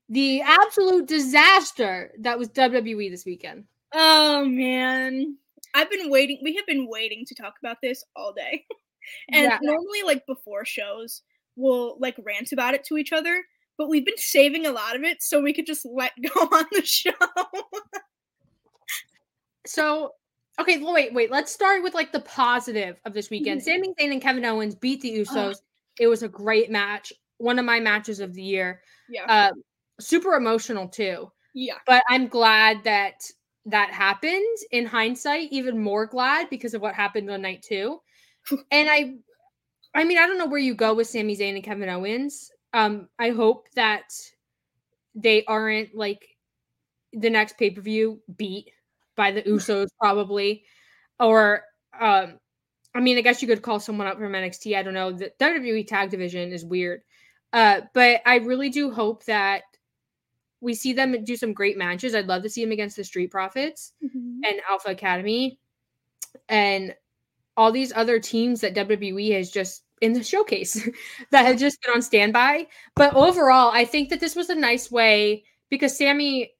The absolute disaster that was WWE this weekend. Oh man. I've been waiting we have been waiting to talk about this all day. and yeah. normally like before shows we'll like rant about it to each other, but we've been saving a lot of it so we could just let go on the show. so okay, wait, wait. Let's start with like the positive of this weekend. Mm-hmm. Sami Zayn and Kevin Owens beat the Usos. Oh. It was a great match, one of my matches of the year. Yeah. Uh, super emotional too. Yeah. But I'm glad that that happened in hindsight, even more glad because of what happened on night two. and I I mean, I don't know where you go with Sami Zayn and Kevin Owens. Um, I hope that they aren't like the next pay-per-view beat by the Usos, probably. Or um, I mean, I guess you could call someone up from NXT. I don't know. The WWE tag division is weird. Uh, but I really do hope that we see them do some great matches. I'd love to see them against the Street Profits mm-hmm. and Alpha Academy and all these other teams that WWE has just in the showcase that have just been on standby. But overall, I think that this was a nice way because Sammy,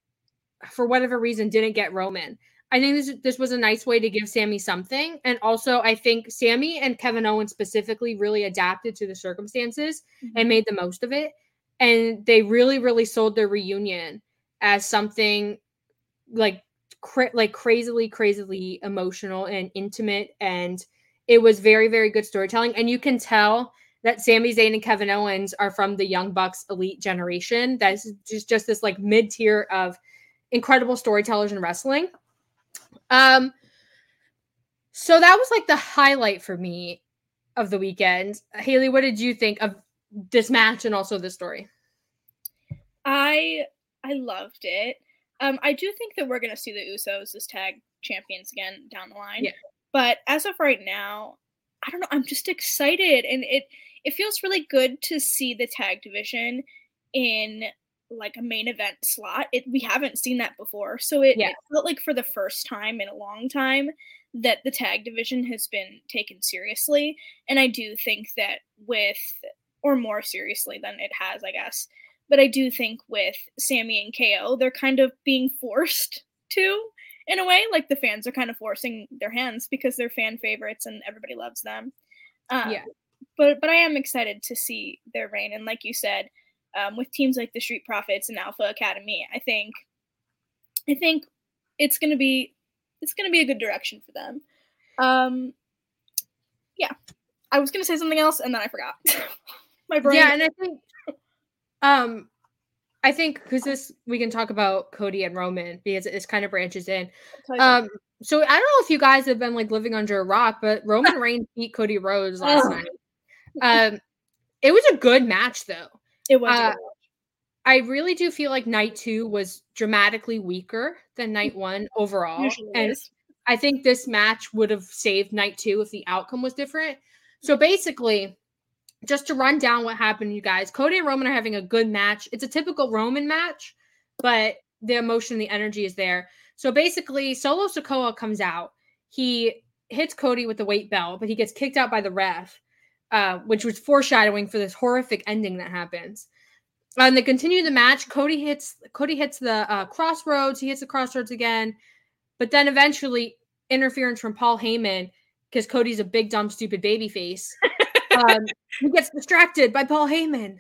for whatever reason, didn't get Roman. I think this this was a nice way to give Sammy something, and also I think Sammy and Kevin Owens specifically really adapted to the circumstances mm-hmm. and made the most of it and they really really sold their reunion as something like cra- like crazily crazily emotional and intimate and it was very very good storytelling. And you can tell that Sami Zayn and Kevin Owens are from the Young Bucks elite generation. That's just just this like mid tier of incredible storytellers in wrestling. Um so that was like the highlight for me of the weekend. Haley what did you think of this match and also this story? I I loved it. Um, I do think that we're gonna see the Usos as tag champions again down the line. Yeah. But as of right now, I don't know. I'm just excited, and it it feels really good to see the tag division in like a main event slot. It we haven't seen that before. So it, Yeah. it felt like for the first time in a long time that the tag division has been taken seriously. And I do think that with or more seriously than it has, I guess. But I do think with Sammy and KO, they're kind of being forced to in a way. Like the fans are kind of forcing their hands because they're fan favorites and everybody loves them. Um, Yeah. But but I am excited to see their reign. And like you said, um, with teams like the Street Profits and Alpha Academy, I think I think it's gonna be it's gonna be a good direction for them. Um, yeah, I was gonna say something else and then I forgot. My brain. Yeah, and I think um I think because this we can talk about Cody and Roman because it, this kind of branches in. Um so I don't know if you guys have been like living under a rock, but Roman Reigns beat Cody Rhodes last Ugh. night. Um it was a good match though. it was. uh, I really do feel like night two was dramatically weaker than night one overall. usually and is. I think this match would have saved night two if the outcome was different. So basically, just to run down what happened, you guys, Cody and Roman are having a good match. It's a typical Roman match, but the emotion, the energy is there. So basically, Solo Sikoa comes out. He hits Cody with the weight belt, but he gets kicked out by the ref, uh, which was foreshadowing for this horrific ending that happens. And they continue the match. Cody hits Cody hits the uh, crossroads. He hits the crossroads again, but then eventually interference from Paul Heyman because Cody's a big dumb stupid baby face. um, he gets distracted by Paul Heyman,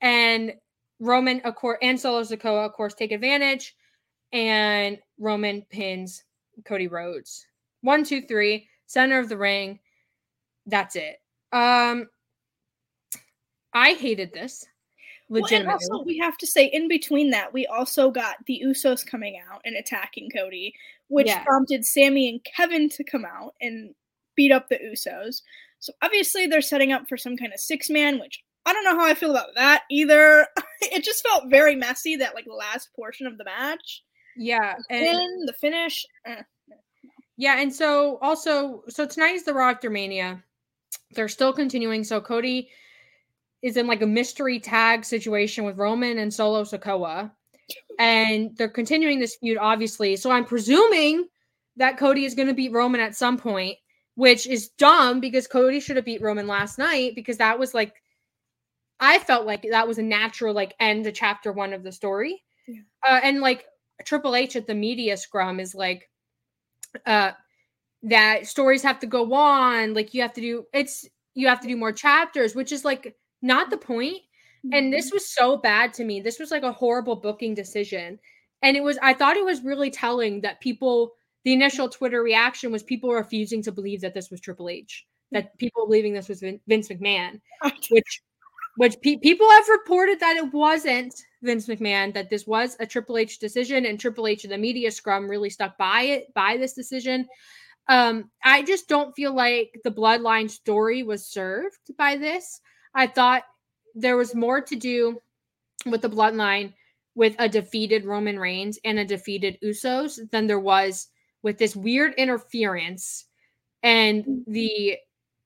and Roman of course and Solo Sikoa of course take advantage, and Roman pins Cody Rhodes. One, two, three, center of the ring. That's it. Um, I hated this. Well, and Legitimately. also, we have to say, in between that, we also got the Usos coming out and attacking Cody, which Yeah. prompted Sammy and Kevin to come out and beat up the Usos. So obviously, they're setting up for some kind of six man, which I don't know how I feel about that either. it just felt very messy that like last portion of the match, yeah, and win the finish. eh. Yeah, and so also, so tonight is the Raw after Mania. They're still continuing. So Cody is in like a mystery tag situation with Roman and Solo Sikoa, and they're continuing this feud, obviously. So I'm presuming that Cody is going to beat Roman at some point, which is dumb because Cody should have beat Roman last night because that was like, I felt like that was a natural like end to chapter one of the story, Yeah. uh, and like Triple H at the media scrum is like uh that stories have to go on like you have to do it's you have to do more chapters which is like not the point. And this was so bad to me. This was like a horrible booking decision. And it was i thought it was really telling that people the initial twitter reaction was people refusing to believe that this was triple h that people believing this was vince mcmahon which which pe- people have reported that it wasn't Vince McMahon that this was a Triple H decision and Triple H and the media scrum really stuck by it by this decision. Um I just don't feel like the bloodline story was served by this. I thought there was more to do with the bloodline with a defeated Roman Reigns and a defeated Usos than there was with this weird interference and mm-hmm. the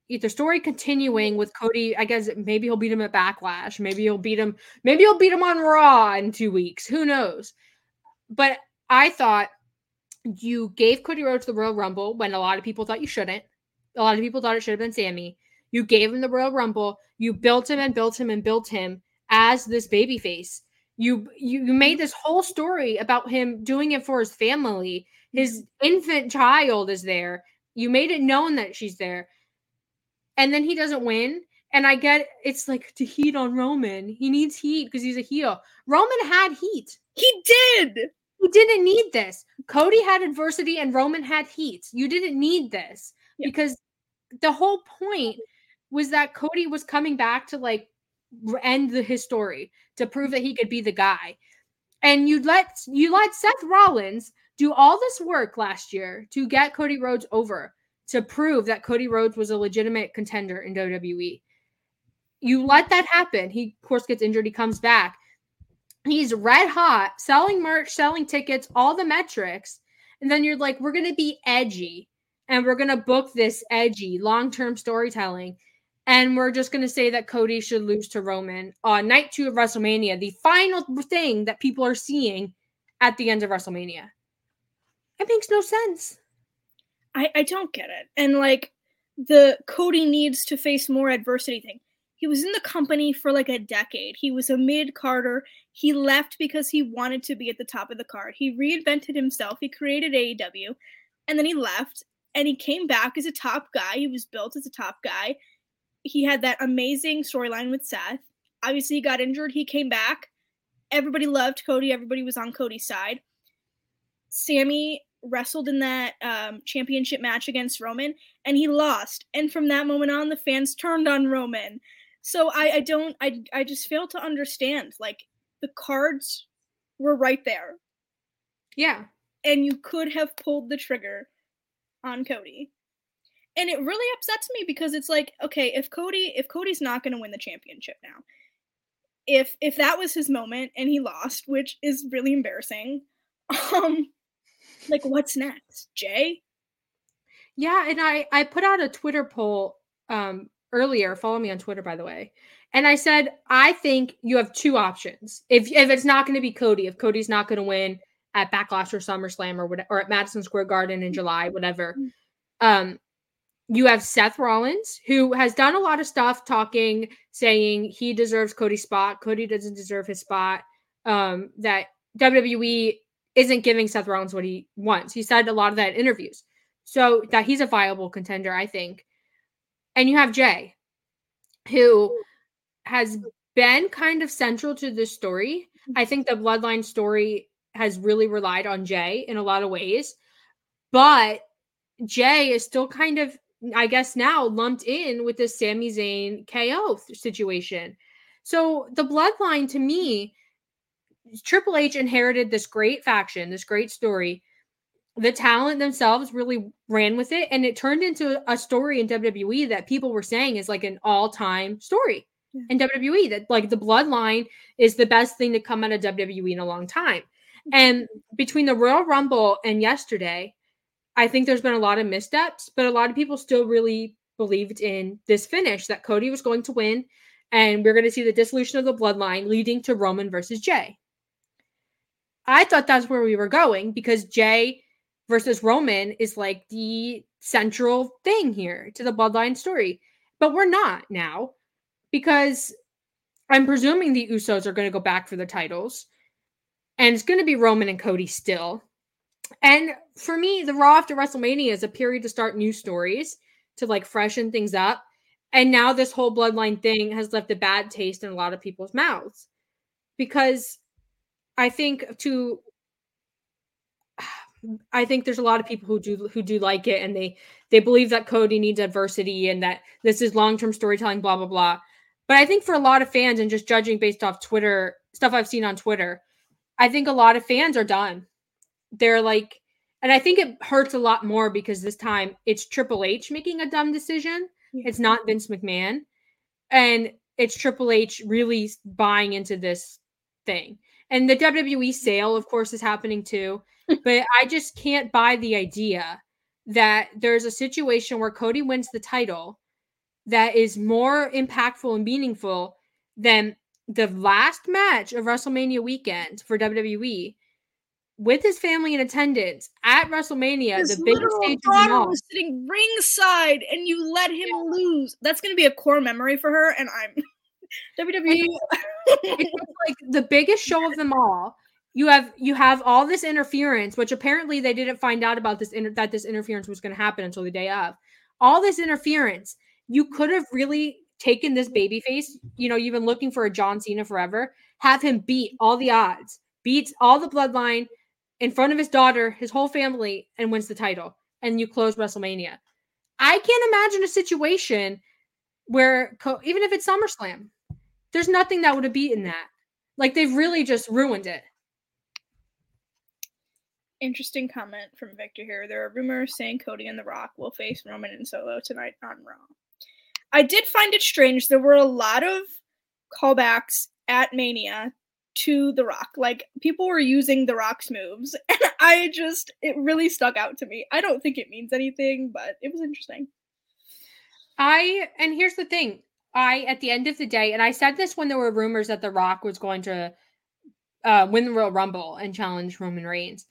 the story continuing with Cody. I guess maybe he'll beat him at Backlash. Maybe he'll beat him. Maybe he'll beat him on Raw in two weeks. Who knows? But I thought you gave Cody Rhodes the Royal Rumble when a lot of people thought you shouldn't. A lot of people thought it should have been Sammy. You gave him the Royal Rumble. You built him and built him and built him as this baby face. You you you made mm-hmm. this whole story about him doing it for his family. His infant child is there. You made it known that she's there. And then he doesn't win. And I get it's like to heat on Roman. He needs heat because he's a heel. Roman had heat. He did. He didn't need this. Cody had adversity and Roman had heat. You didn't need this Yeah. because the whole point was that Cody was coming back to like end the his story to prove that he could be the guy. And you let you let Seth Rollins do all this work last year to get Cody Rhodes over to prove that Cody Rhodes was a legitimate contender in WWE. You let that happen. He of course gets injured, he comes back. He's red hot, selling merch, selling tickets, all the metrics. And then you're like, we're going to be edgy and we're going to book this edgy long term storytelling. And we're just going to say that Cody should lose to Roman on night two of WrestleMania, the final thing that people are seeing at the end of WrestleMania. It makes no sense. I, I don't get it. And like the Cody needs to face more adversity thing. He was in the company for like a decade. He was a mid carder. He left because he wanted to be at the top of the card. He reinvented himself. He created AEW and then he left and he came back as a top guy. He was built as a top guy. He had that amazing storyline with Seth. Obviously, he got injured. He came back. Everybody loved Cody. Everybody was on Cody's side. Sami wrestled in that um, championship match against Roman, and he lost. And from that moment on, the fans turned on Roman. So I, I don't, I, I just fail to understand. Like the cards were right there. Yeah. And you could have pulled the trigger on Cody. And it really upsets me because it's like, okay, if Cody, if Cody's not going to win the championship now, if if that was his moment and he lost, which is really embarrassing, um, like what's next, Jay? Yeah, and I I put out a Twitter poll um earlier. Follow me on Twitter, by the way. And I said I think you have two options. If if it's not going to be Cody, if Cody's not going to win at Backlash or SummerSlam or whatever, or at Madison Square Garden in July, whatever. Mm. Um, you have Seth Rollins, who has done a lot of stuff talking, saying he deserves Cody's spot. Cody doesn't deserve his spot. Um, that WWE isn't giving Seth Rollins what he wants. He said a lot of that in interviews. So that he's a viable contender, I think. And you have Jey, who has been kind of central to this story. I mm-hmm. think the bloodline story has really relied on Jey in a lot of ways. But Jey is still kind of, I guess, now lumped in with this Sami Zayn KO situation. So the bloodline to me Triple H inherited this great faction, this great story. The talent themselves really ran with it, and it turned into a story in WWE that people were saying is like an all-time story yeah. in WWE. That like the bloodline is the best thing to come out of WWE in a long time. Mm-hmm. And between the Royal Rumble and yesterday, I think there's been a lot of missteps, but a lot of people still really believed in this finish that Cody was going to win, and we're going to see the dissolution of the bloodline leading to Roman versus Jey. I thought that's where we were going because Jey versus Roman is like the central thing here to the bloodline story. But we're not now because I'm presuming the Usos are going to go back for the titles. And it's going to be Roman and Cody still. And for me, the Raw after WrestleMania is a period to start new stories, to like freshen things up. And now this whole bloodline thing has left a bad taste in a lot of people's mouths because I think to I think there's a lot of people who do who do like it and they they believe that Cody needs adversity and that this is long-term storytelling blah blah blah. But I think for a lot of fans and just judging based off Twitter stuff I've seen on Twitter, I think a lot of fans are done. They're like and I think it hurts a lot more because this time it's Triple H making a dumb decision. Yeah. It's not Vince McMahon. And it's Triple H really buying into this thing. And the WWE sale, of course, is happening too. but I just can't buy the idea that there's a situation where Cody wins the title that is more impactful and meaningful than the last match of WrestleMania weekend for WWE with his family in attendance at WrestleMania, his the biggest stage of all. was sitting ringside, and you let him yeah. lose. That's going to be a core memory for her, and I'm WWE. like the biggest show of them all. You have you have all this interference, which apparently they didn't find out about this inter- that this interference was going to happen until the day of. All this interference, you could have really taken this baby face. You know, you've been looking for a John Cena forever. Have him beat all the odds, beats all the bloodline in front of his daughter, his whole family, and wins the title. And you close WrestleMania. I can't imagine a situation where even if it's SummerSlam, there's nothing that would have beaten that. Like they've really just ruined it. Interesting comment from Victor here. There are rumors saying Cody and The Rock will face Roman and Solo tonight on Raw. I did find it strange. There were a lot of callbacks at Mania to The Rock. Like people were using The Rock's moves, and I just it really stuck out to me. I don't think it means anything, but it was interesting. I and here's the thing. I at the end of the day, and I said this when there were rumors that The Rock was going to uh, win the Royal Rumble and challenge Roman Reigns.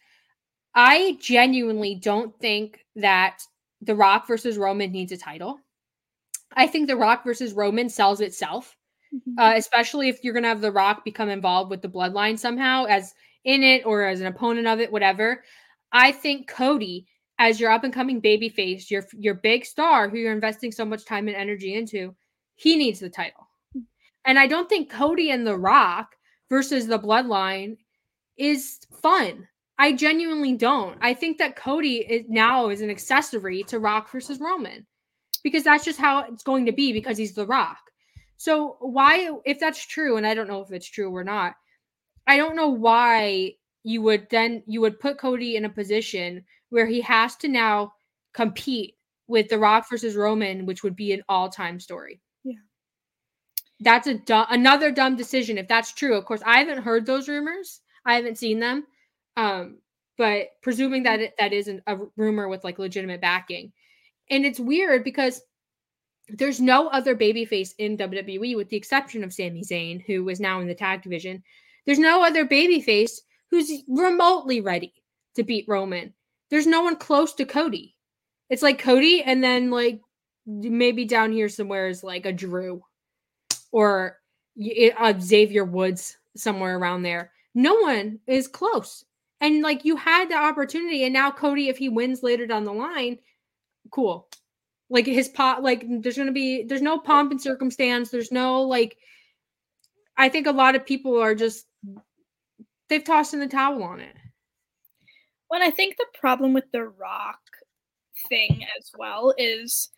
I genuinely don't think that The Rock versus Roman needs a title. I think The Rock versus Roman sells itself, Mhm. uh, especially if you're going to have The Rock become involved with the bloodline somehow as in it or as an opponent of it, whatever. I think Cody, as your up and coming baby face, your your big star who you're investing so much time and energy into, he needs the title. And I don't think Cody and The Rock versus the bloodline is fun. I genuinely don't. I think that Cody is now is an accessory to Rock versus Roman because that's just how it's going to be because he's The Rock. So why if that's true and I don't know if it's true or not. I don't know why you would then you would put Cody in a position where he has to now compete with The Rock versus Roman, which would be an all-time story. That's a du- another dumb decision if that's true. Of course, I haven't heard those rumors. I haven't seen them. Um, but presuming that it, that isn't a rumor with like legitimate backing. And it's weird because there's no other babyface in WWE with the exception of Sami Zayn, who is now in the tag division. There's no other babyface who's remotely ready to beat Roman. There's no one close to Cody. It's like Cody, and then like maybe down here somewhere is like a Drew or a uh, Xavier Woods somewhere around there. No one is close. And like you had the opportunity, and now Cody, if he wins later down the line, cool. Like his pot, like there's gonna be there's no pomp and circumstance. There's no like. I think a lot of people are just they've tossed in the towel on it. When I think the problem with the Rock thing as well is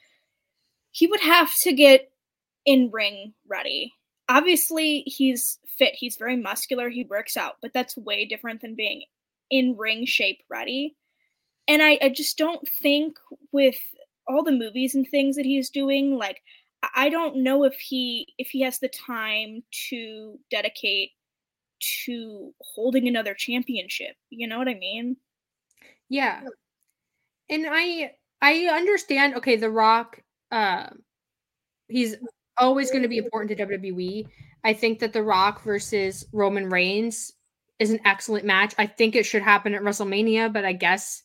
he would have to get in ring ready. Obviously, he's fit, he's very muscular, he works out, but that's way different than being in ring shape ready. And I, I just don't think with all the movies and things that he's doing, like I- don't know if he if he has the time to dedicate to holding another championship. You know what I mean? Yeah. And I I understand okay, The Rock uh he's always going to be important to WWE. I think that The Rock versus Roman Reigns is an excellent match. I think it should happen at WrestleMania, but I guess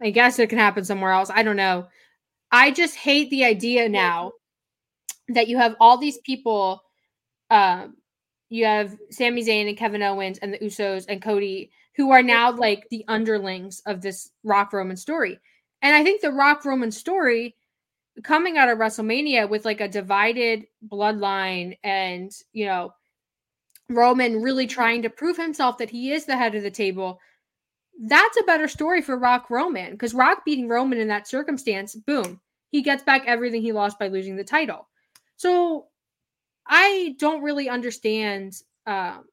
I guess it can happen somewhere else. I don't know. I just hate the idea now that you have all these people um you have Sami Zayn and Kevin Owens and the Usos and Cody who are now like the underlings of this Rock Roman story. And I think the Rock Roman story coming out of WrestleMania with like a divided bloodline and, you know, Roman really trying to prove himself that he is the head of the table. That's a better story for Rock Roman because Rock beating Roman in that circumstance, boom, he gets back everything he lost by losing the title. So I don't really understand um,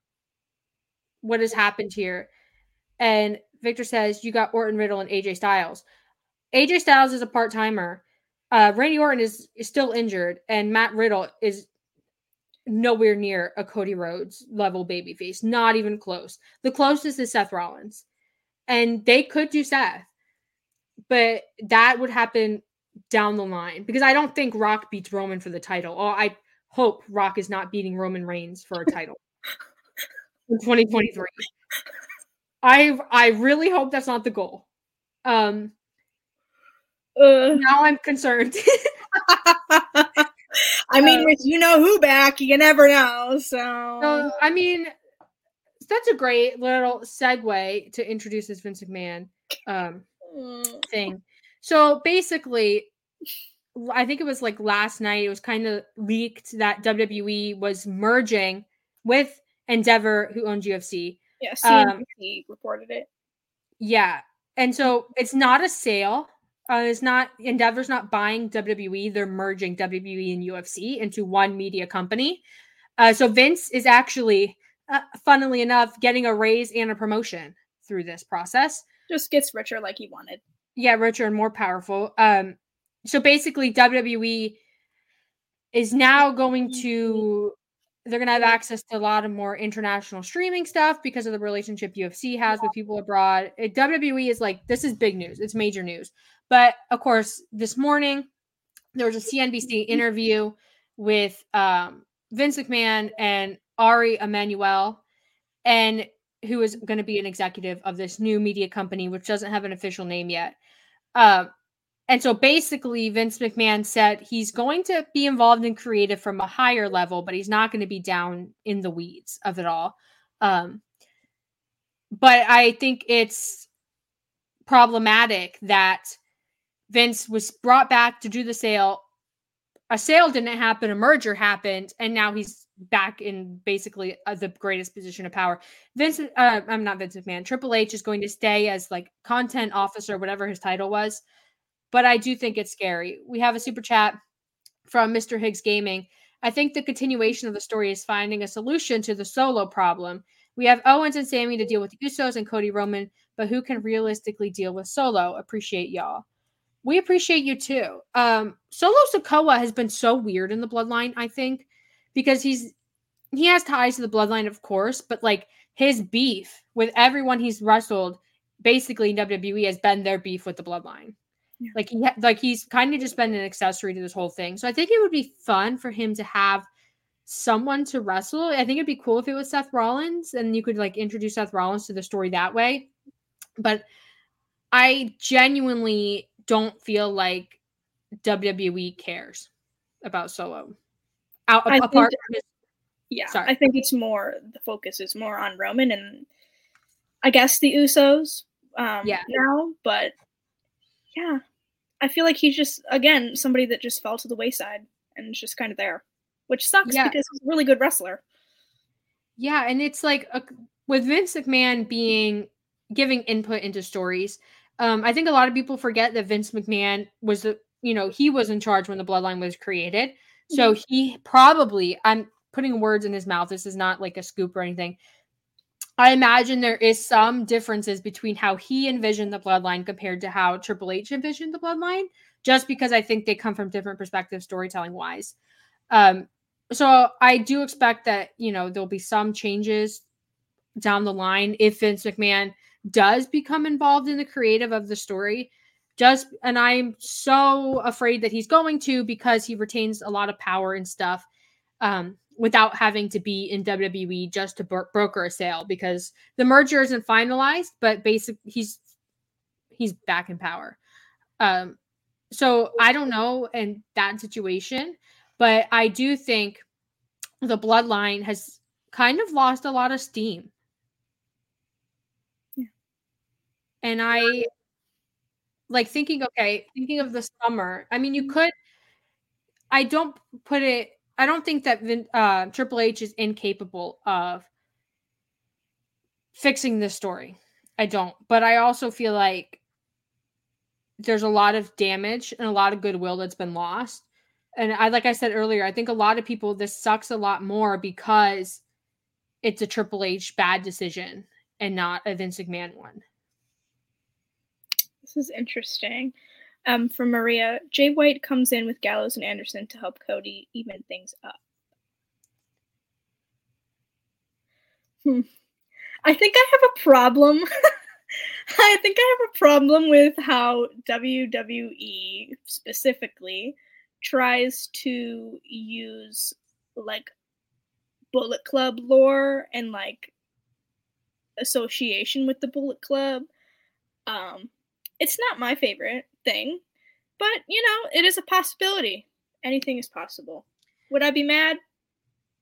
what has happened here. And Victor says you got Orton Riddle and AJ Styles. AJ Styles is a part timer. Uh, Randy Orton is, is still injured, and Matt Riddle is nowhere near a Cody Rhodes level babyface, not even close. The closest is Seth Rollins, and they could do Seth, but that would happen down the line because I don't think Rock beats Roman for the title. Oh, I hope Rock is not beating Roman Reigns for a title in 2023. I I really hope that's not the goal. Um Uh, now I'm concerned. I mean, with you know who back, you never know. So, so, I mean, that's a great little segue to introduce this Vince McMahon um Mm, thing. So basically, I think it was like last night, it was kind of leaked that WWE was merging with Endeavor, who owns UFC. yeah, Um, reported it. Yeah. And so it's not a sale. Uh, it's not Endeavor's not buying WWE. They're merging WWE and UFC into one media company. Uh, so Vince is actually, uh, funnily enough, getting a raise and a promotion through this process. Just gets richer like he wanted. Yeah, richer and more powerful. Um, so basically, WWE is now going to they're going to have access to a lot of more international streaming stuff because of the relationship UFC has with people abroad. It, WWE is like this is big news. It's major news. But of course, this morning there was a CNBC interview with um, Vince McMahon and Ari Emanuel, and who is going to be an executive of this new media company, which doesn't have an official name yet. Uh, and so basically, Vince McMahon said he's going to be involved in creative from a higher level, but he's not going to be down in the weeds of it all. Um, but I think it's problematic that Vince was brought back to do the sale. A sale didn't happen, a merger happened, and now he's back in basically uh, the greatest position of power. Vince, uh, I'm not Vince McMahon. Triple H is going to stay as like content officer, whatever his title was. But I do think it's scary. We have a super chat from Mr. Higgs Gaming. I think the continuation of the story is finding a solution to the solo problem. We have Owens and Sami to deal with Usos and Cody Roman, but who can realistically deal with solo? Appreciate y'all. We appreciate you too. Um, Solo Sikoa has been so weird in the bloodline, I think, because he's he has ties to the bloodline, of course, but like his beef with everyone he's wrestled, basically in WWE has been their beef with the bloodline. Yeah. Like he ha- like he's kind of just been an accessory to this whole thing. So I think it would be fun for him to have someone to wrestle. I think it'd be cool if it was Seth Rollins and you could like introduce Seth Rollins to the story that way. But I genuinely don't feel like WWE cares about Solo. Out, I apart think, yeah, sorry. I think it's more the focus is more on Roman and I guess the Usos um yeah. now, but yeah. I feel like he's just again somebody that just fell to the wayside and is just kind of there, which sucks yeah. because he's a really good wrestler. Yeah, and it's like a, with Vince McMahon being giving input into stories. Um, I think a lot of people forget that Vince McMahon was the you know he was in charge when the Bloodline was created, so mm-hmm. he probably I'm putting words in his mouth. This is not like a scoop or anything. I imagine there is some differences between how he envisioned the bloodline compared to how Triple H envisioned the bloodline, just because I think they come from different perspectives, storytelling wise. Um, so I do expect that you know there'll be some changes down the line if Vince McMahon does become involved in the creative of the story. Just and I'm so afraid that he's going to because he retains a lot of power and stuff. Um, without having to be in WWE just to bro- broker a sale because the merger isn't finalized, but basic he's he's back in power. Um, so I don't know in that situation, but I do think the bloodline has kind of lost a lot of steam. Yeah. And I like thinking, okay, thinking of the summer. I mean, you could I don't put it I don't think that uh, Triple H is incapable of fixing this story. I don't. But I also feel like there's a lot of damage and a lot of goodwill that's been lost. And I like I said earlier, I think a lot of people this sucks a lot more because it's a Triple H bad decision and not a Vince McMahon one. This is interesting. Um, from Maria, Jay White comes in with Gallows and Anderson to help Cody even things up. Hmm. I think I have a problem. I think I have a problem with how WWE specifically tries to use like Bullet Club lore and like association with the Bullet Club. Um, it's not my favorite thing, but you know, it is a possibility. Anything is possible. Would I be mad?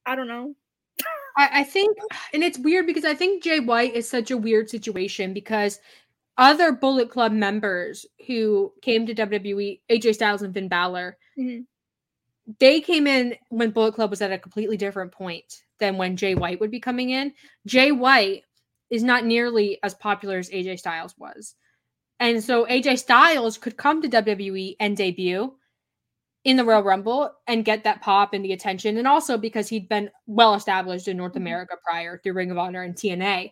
I don't know. I, I think, and it's weird because I think Jay White is such a weird situation because other Bullet Club members who came to WWE, AJ Styles and Finn Balor, mm-hmm. they came in when Bullet Club was at a completely different point than when Jay White would be coming in. Jay White is not nearly as popular as AJ Styles was. And so AJ Styles could come to WWE and debut in the Royal Rumble and get that pop and the attention. And also because he'd been well established in North mm-hmm. America prior through Ring of Honor and TNA.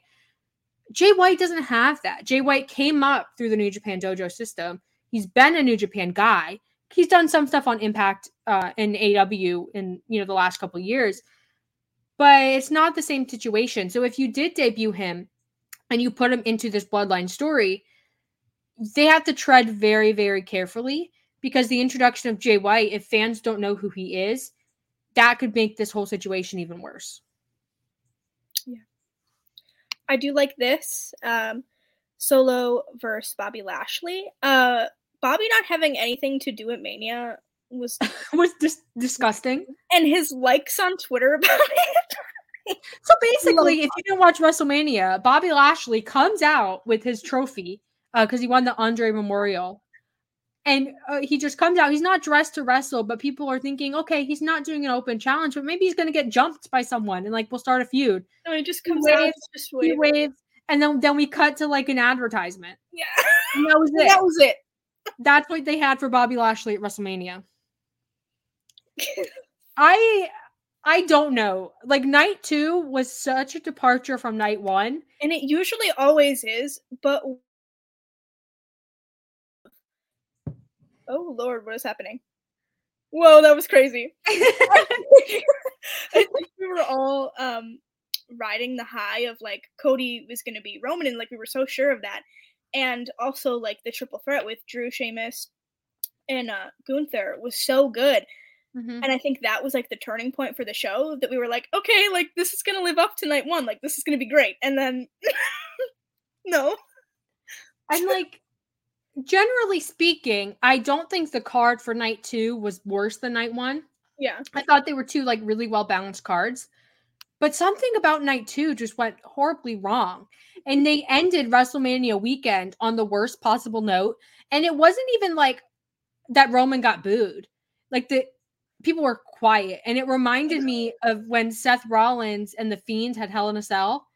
Jay White doesn't have that. Jay White came up through the New Japan Dojo system. He's been a New Japan guy. He's done some stuff on Impact uh, and AEW in you know the last couple years, but it's not the same situation. So if you did debut him and you put him into this bloodline story, they have to tread very, very carefully because the introduction of Jay White, if fans don't know who he is, that could make this whole situation even worse. Yeah. I do like this. Um, Solo versus Bobby Lashley. Uh, Bobby not having anything to do at Mania was was dis- disgusting. And his likes on Twitter about it. so basically, if you didn't watch WrestleMania, Bobby Lashley comes out with his trophy because uh, he won the Andre Memorial. And uh, he just comes out. He's not dressed to wrestle, but people are thinking, okay, he's not doing an open challenge, but maybe he's going to get jumped by someone and like we'll start a feud. No, he just comes he out, waves, just he waves, and then then we cut to like an advertisement. Yeah, and that was it. that was it. That's what they had for Bobby Lashley at WrestleMania. I I don't know. Like night two was such a departure from night one. And it usually always is, but Oh Lord, what is happening? Whoa, that was crazy. I think we were all um riding the high of like Cody was gonna be Roman and like we were so sure of that. And also like the triple threat with Drew Sheamus and uh Gunther was so good. Mhm. And I think that was like the turning point for the show that we were like, okay, like this is gonna live up to night one, like this is gonna be great. And then no. And like generally speaking, I don't think the card for night two was worse than night one. Yeah. I thought they were two like really well balanced cards. But something about night two just went horribly wrong. And they ended WrestleMania weekend on the worst possible note. And it wasn't even like that Roman got booed. Like the people were quiet. And it reminded me of when Seth Rollins and the Fiend had Hell in a Cell.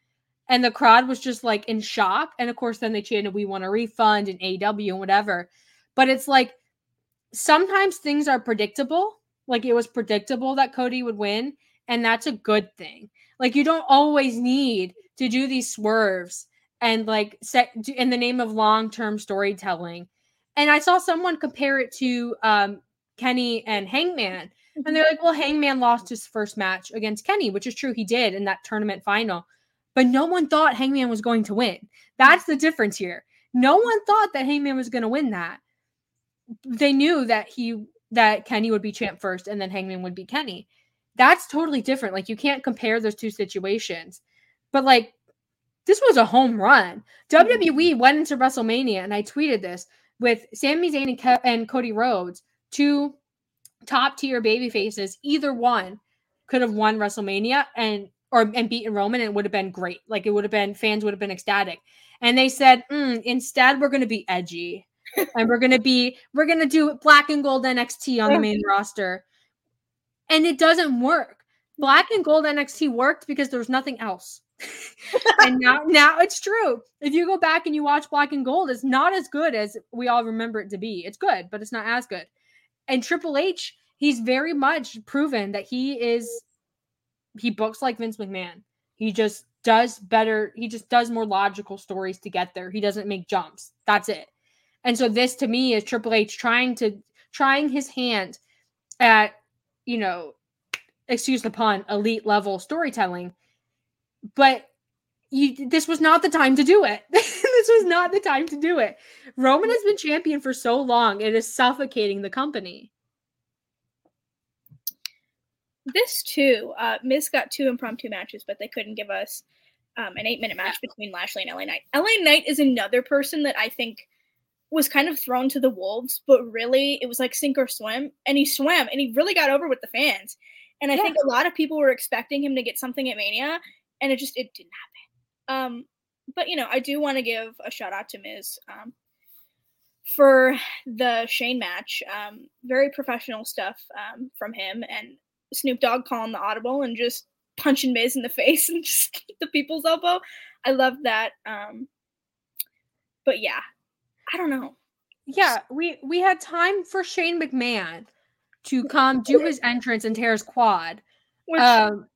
And the crowd was just like in shock. And of course, then they chanted, We want a refund and AEW and whatever. But it's like sometimes things are predictable. Like it was predictable that Cody would win. And that's a good thing. Like you don't always need to do these swerves and like set in the name of long-term storytelling. And I saw someone compare it to um Kenny and Hangman. And they're like, well, Hangman lost his first match against Kenny, which is true. He did in that tournament final. But no one thought Hangman was going to win. That's the difference here. No one thought that Hangman was going to win that. They knew that he that Kenny would be champ first and then Hangman would be Kenny. That's totally different. Like you can't compare those two situations. But like this was a home run. WWE went into WrestleMania, and I tweeted this with Sami Zayn and, Ke- and Cody Rhodes, two top tier baby faces. Either one could have won WrestleMania and or and beaten Roman, and it would have been great. Like it would have been fans would have been ecstatic. And they said, mm, instead, we're going to be edgy, and we're going to be we're going to do black and gold NXT on the main roster, and it doesn't work. Black and gold NXT worked because there was nothing else. and now now it's true. If you go back and you watch Black and Gold, it's not as good as we all remember it to be. It's good, but it's not as good. And Triple H, he's very much proven that he is he books like Vince McMahon. He just does better. He just does more logical stories to get there. He doesn't make jumps. That's it. And so this to me is Triple H trying to trying his hand at, you know, excuse the pun, elite level storytelling but you this was not the time to do it. this was not the time to do it. Roman has been champion for so long, it is suffocating the company. This too, uh, Miz got two impromptu matches, but they couldn't give us um, an eight minute match between Lashley and LA Knight. LA Knight is another person that I think was kind of thrown to the wolves, but really it was like sink or swim, and he swam, and he really got over with the fans. And I Yeah. think a lot of people were expecting him to get something at Mania, and it just it didn't happen. Um, but you know, I do want to give a shout out to Miz um, for the Shane match. Um, very professional stuff um, from him, and Snoop Dogg calling the audible and just punching Miz in the face and just the people's elbow. I love that. Um, but yeah, I don't know. Yeah, we we had time for Shane McMahon to come do his entrance and tear his quad. Um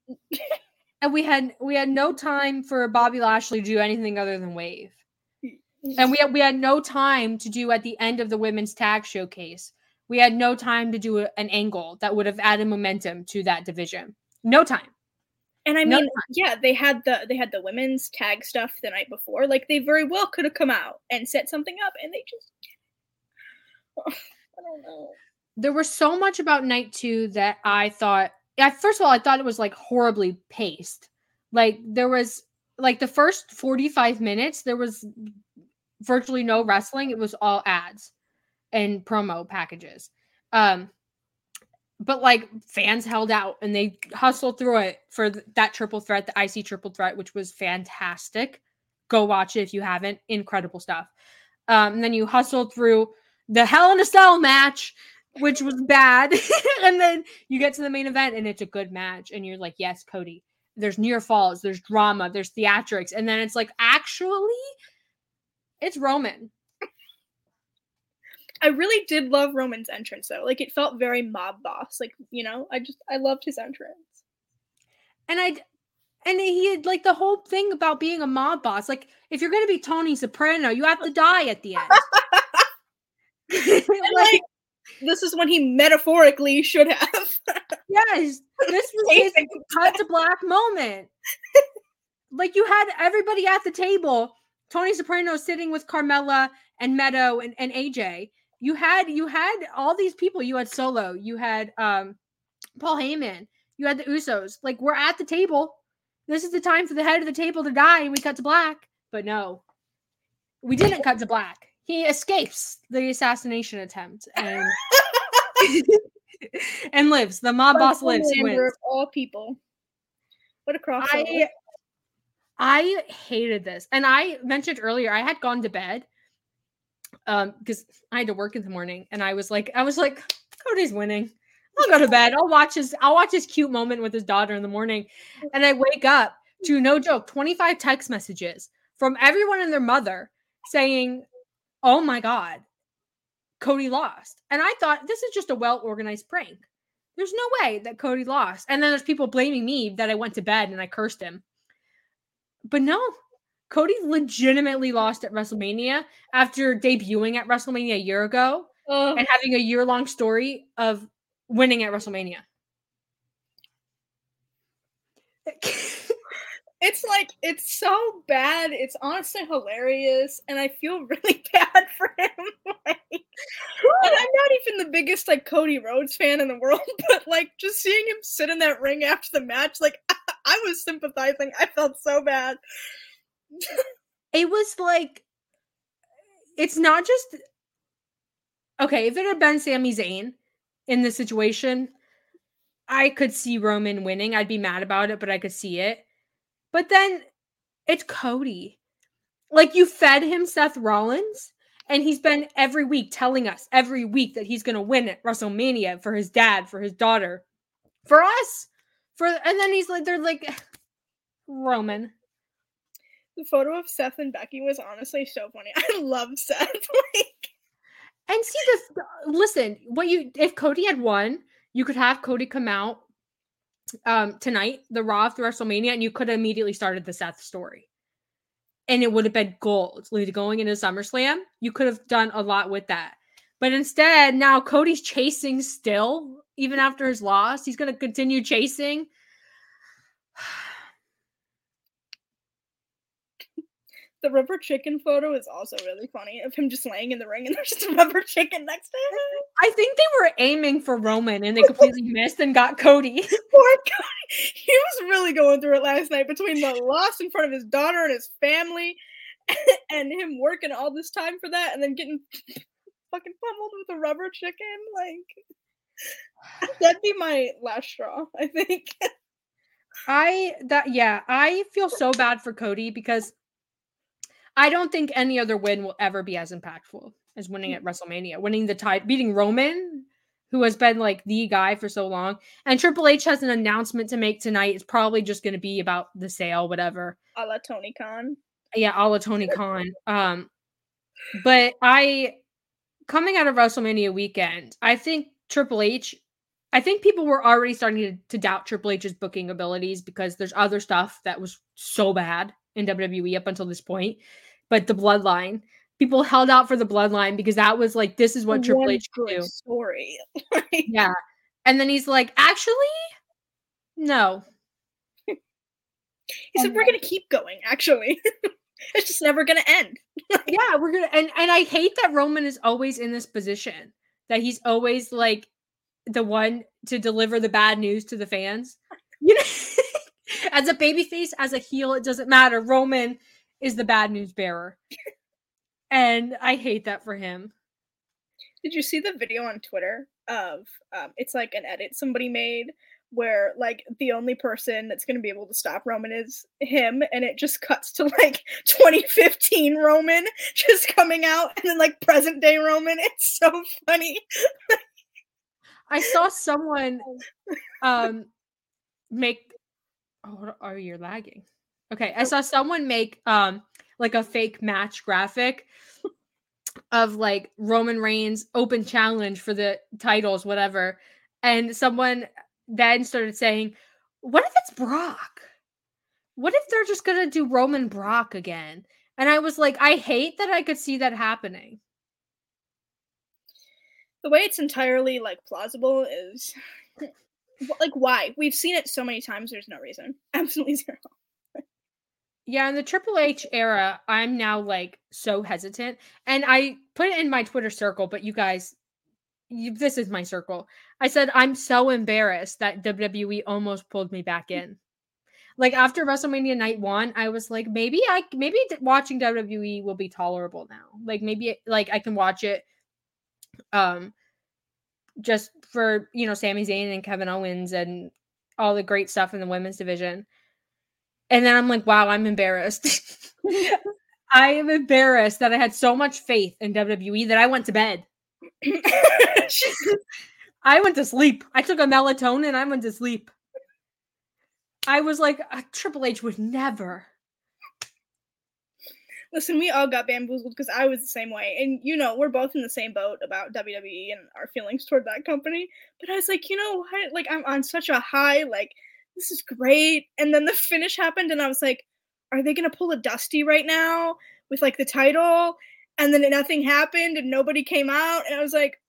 and we had we had no time for Bobby Lashley to do anything other than wave. And we had, we had no time to do at the end of the women's tag showcase. We had no time to do a- an angle that would have added momentum to that division. No time. And I No mean, yeah, they had the they had the women's tag stuff the night before. Like they very well could have come out and set something up, and they just. I don't know. there was so much about night two that I thought. I first of all, I thought it was like horribly paced. Like there was like the first forty five minutes, there was virtually no wrestling. It was all ads and promo packages. Um, but like fans held out and they hustled through it for th- that triple threat, the IC triple threat, which was fantastic. Go watch it if you haven't. Incredible stuff. Um, and then you hustled through the Hell in a Cell match, which was bad. and then you get to the main event and it's a good match. And you're like, yes, Cody. There's near falls, there's drama, there's theatrics. And then it's like, actually, it's Roman. I really did love Roman's entrance though. Like it felt very mob boss. Like, you know, I just I loved his entrance. And I and he had like the whole thing about being a mob boss. Like, if you're gonna be Tony Soprano, you have to die at the end. And like this is when he metaphorically should have. Yes, this was his cut to black moment. like you had everybody at the table. Tony Soprano sitting with Carmela and Meadow and, and AJ. You had you had all these people. You had Solo. You had um Paul Heyman. You had the Usos. Like we're at the table. This is the time for the head of the table to die, and we cut to black. But no, we didn't cut to black. He escapes the assassination attempt and and lives. The mob boss lives. He wins. all people. What a crossover. I I hated this. And I mentioned earlier I had gone to bed um because I had to work in the morning and I was like I was like Cody's winning. I'll go to bed. I'll watch his I'll watch his cute moment with his daughter in the morning. And I wake up to no joke 25 text messages from everyone and their mother saying, "Oh my god, Cody lost." And I thought this is just a well-organized prank. There's no way that Cody lost. And then there's people blaming me that I went to bed and I cursed him. But no, Cody legitimately lost at WrestleMania after debuting at WrestleMania a year ago and having a year long story of winning at WrestleMania. it's like it's so bad. It's honestly hilarious, and I feel really bad for him. like, and I'm not even the biggest like Cody Rhodes fan in the world, but like just seeing him sit in that ring after the match, like I was sympathizing. I felt so bad. It was like it's not just okay if it had been Sami Zayn in this situation I could see Roman winning. I'd be mad about it but I could see it. But then it's Cody. Like you fed him Seth Rollins and he's been every week telling us every week that he's going to win at WrestleMania for his dad for his daughter for us for and then he's like they're like Roman The photo of Seth and Becky was honestly so funny. I love Seth. like, And see this listen, what you if Cody had won, you could have Cody come out um tonight, the Raw after WrestleMania, and you could have immediately started the Seth story. And it would have been gold. Going into SummerSlam, you could have done a lot with that. But instead, now Cody's chasing still, even after his loss. He's gonna continue chasing. the rubber chicken photo is also really funny of him just laying in the ring and there's just a rubber chicken next to him. I think they were aiming for Roman and they completely missed and got Cody. Poor guy. He was really going through it last night between the loss in front of his daughter and his family and him working all this time for that and then getting fucking pummeled with a rubber chicken. Like, that'd be my last straw, I think. I that yeah, I feel so bad for Cody because I don't think any other win will ever be as impactful as winning at WrestleMania, winning the title, beating Roman, who has been like the guy for so long. And Triple H has an announcement to make tonight. It's probably just going to be about the sale, whatever. A la Tony Khan. Yeah, a la Tony Khan. Um, but I coming out of WrestleMania weekend, I think Triple H. I think people were already starting to, to doubt Triple H's booking abilities because there's other stuff that was so bad in WWE up until this point. But the bloodline, people held out for the bloodline because that was like, this is what Triple H could do. story. Yeah. And then he's like, actually, no. he said, And We're going to keep going, actually. it's just never going to end. yeah, we're gonna and and I hate that Roman is always in this position that he's always like the one to deliver the bad news to the fans. You know, as a babyface, as a heel, it doesn't matter. Roman is the bad news bearer. And I hate that for him. Did you see the video on Twitter of um, it's like an edit somebody made where like the only person that's going to be able to stop Roman is him and it just cuts to like 2015 Roman just coming out and then like present day Roman it's so funny I saw someone um make oh are you lagging okay I saw someone make um like a fake match graphic of like Roman Reigns open challenge for the titles whatever and someone then started saying, what if it's Brock? What if they're just going to do Roman Brock again? And I was like, I hate that I could see that happening. The way it's entirely like plausible is like why? We've seen it so many times there's no reason. Absolutely zero. Yeah, in the Triple H era, I'm now like so hesitant. And I put it in my Twitter circle, but you guys you, this is my circle. I said I'm so embarrassed that WWE almost pulled me back in. Like after WrestleMania night 1, I was like maybe I maybe watching WWE will be tolerable now. Like maybe like I can watch it um just for, you know, Sami Zayn and Kevin Owens and all the great stuff in the women's division. And then I'm like, wow, I'm embarrassed. I am embarrassed that I had so much faith in WWE that I went to bed. I went to sleep. I took a melatonin. I went to sleep. I was like, uh, Triple H would never. Listen, we all got bamboozled because I was the same way. And, you know, we're both in the same boat about WWE and our feelings toward that company. But I was like, you know what? Like, I'm on such a high. Like, this is great. And then the finish happened, and I was like, are they going to pull a Dusty right now with, like, the title? and then nothing happened and nobody came out and i was like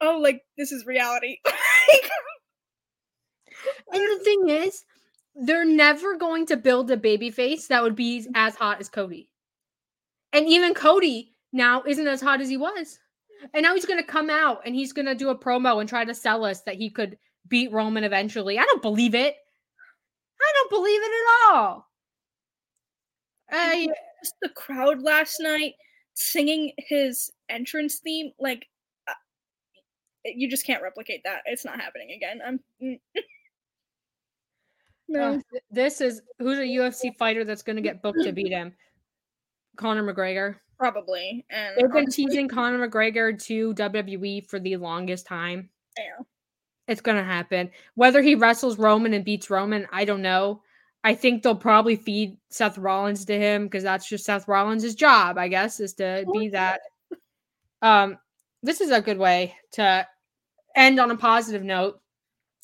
oh like this is reality. And the thing is they're never going to build a baby face that would be as hot as cody. And even cody now isn't as hot as he was. And now he's going to come out and he's going to do a promo and try to sell us that he could beat roman eventually. I don't believe it i don't believe it at all. I, the crowd last night singing his entrance theme like uh, you just can't replicate that. It's not happening again. I'm mm. no. Uh, this is who's a ufc fighter that's going to get booked to beat him? Conor mcgregor. Probably and they've been honestly, teasing conor mcgregor to wwe for the longest time. Yeah it's going to happen whether he wrestles roman and beats roman i don't know I think they'll probably feed Seth Rollins to him because that's just Seth Rollins' job, I guess, is to be that. Um, this is a good way to end on a positive note.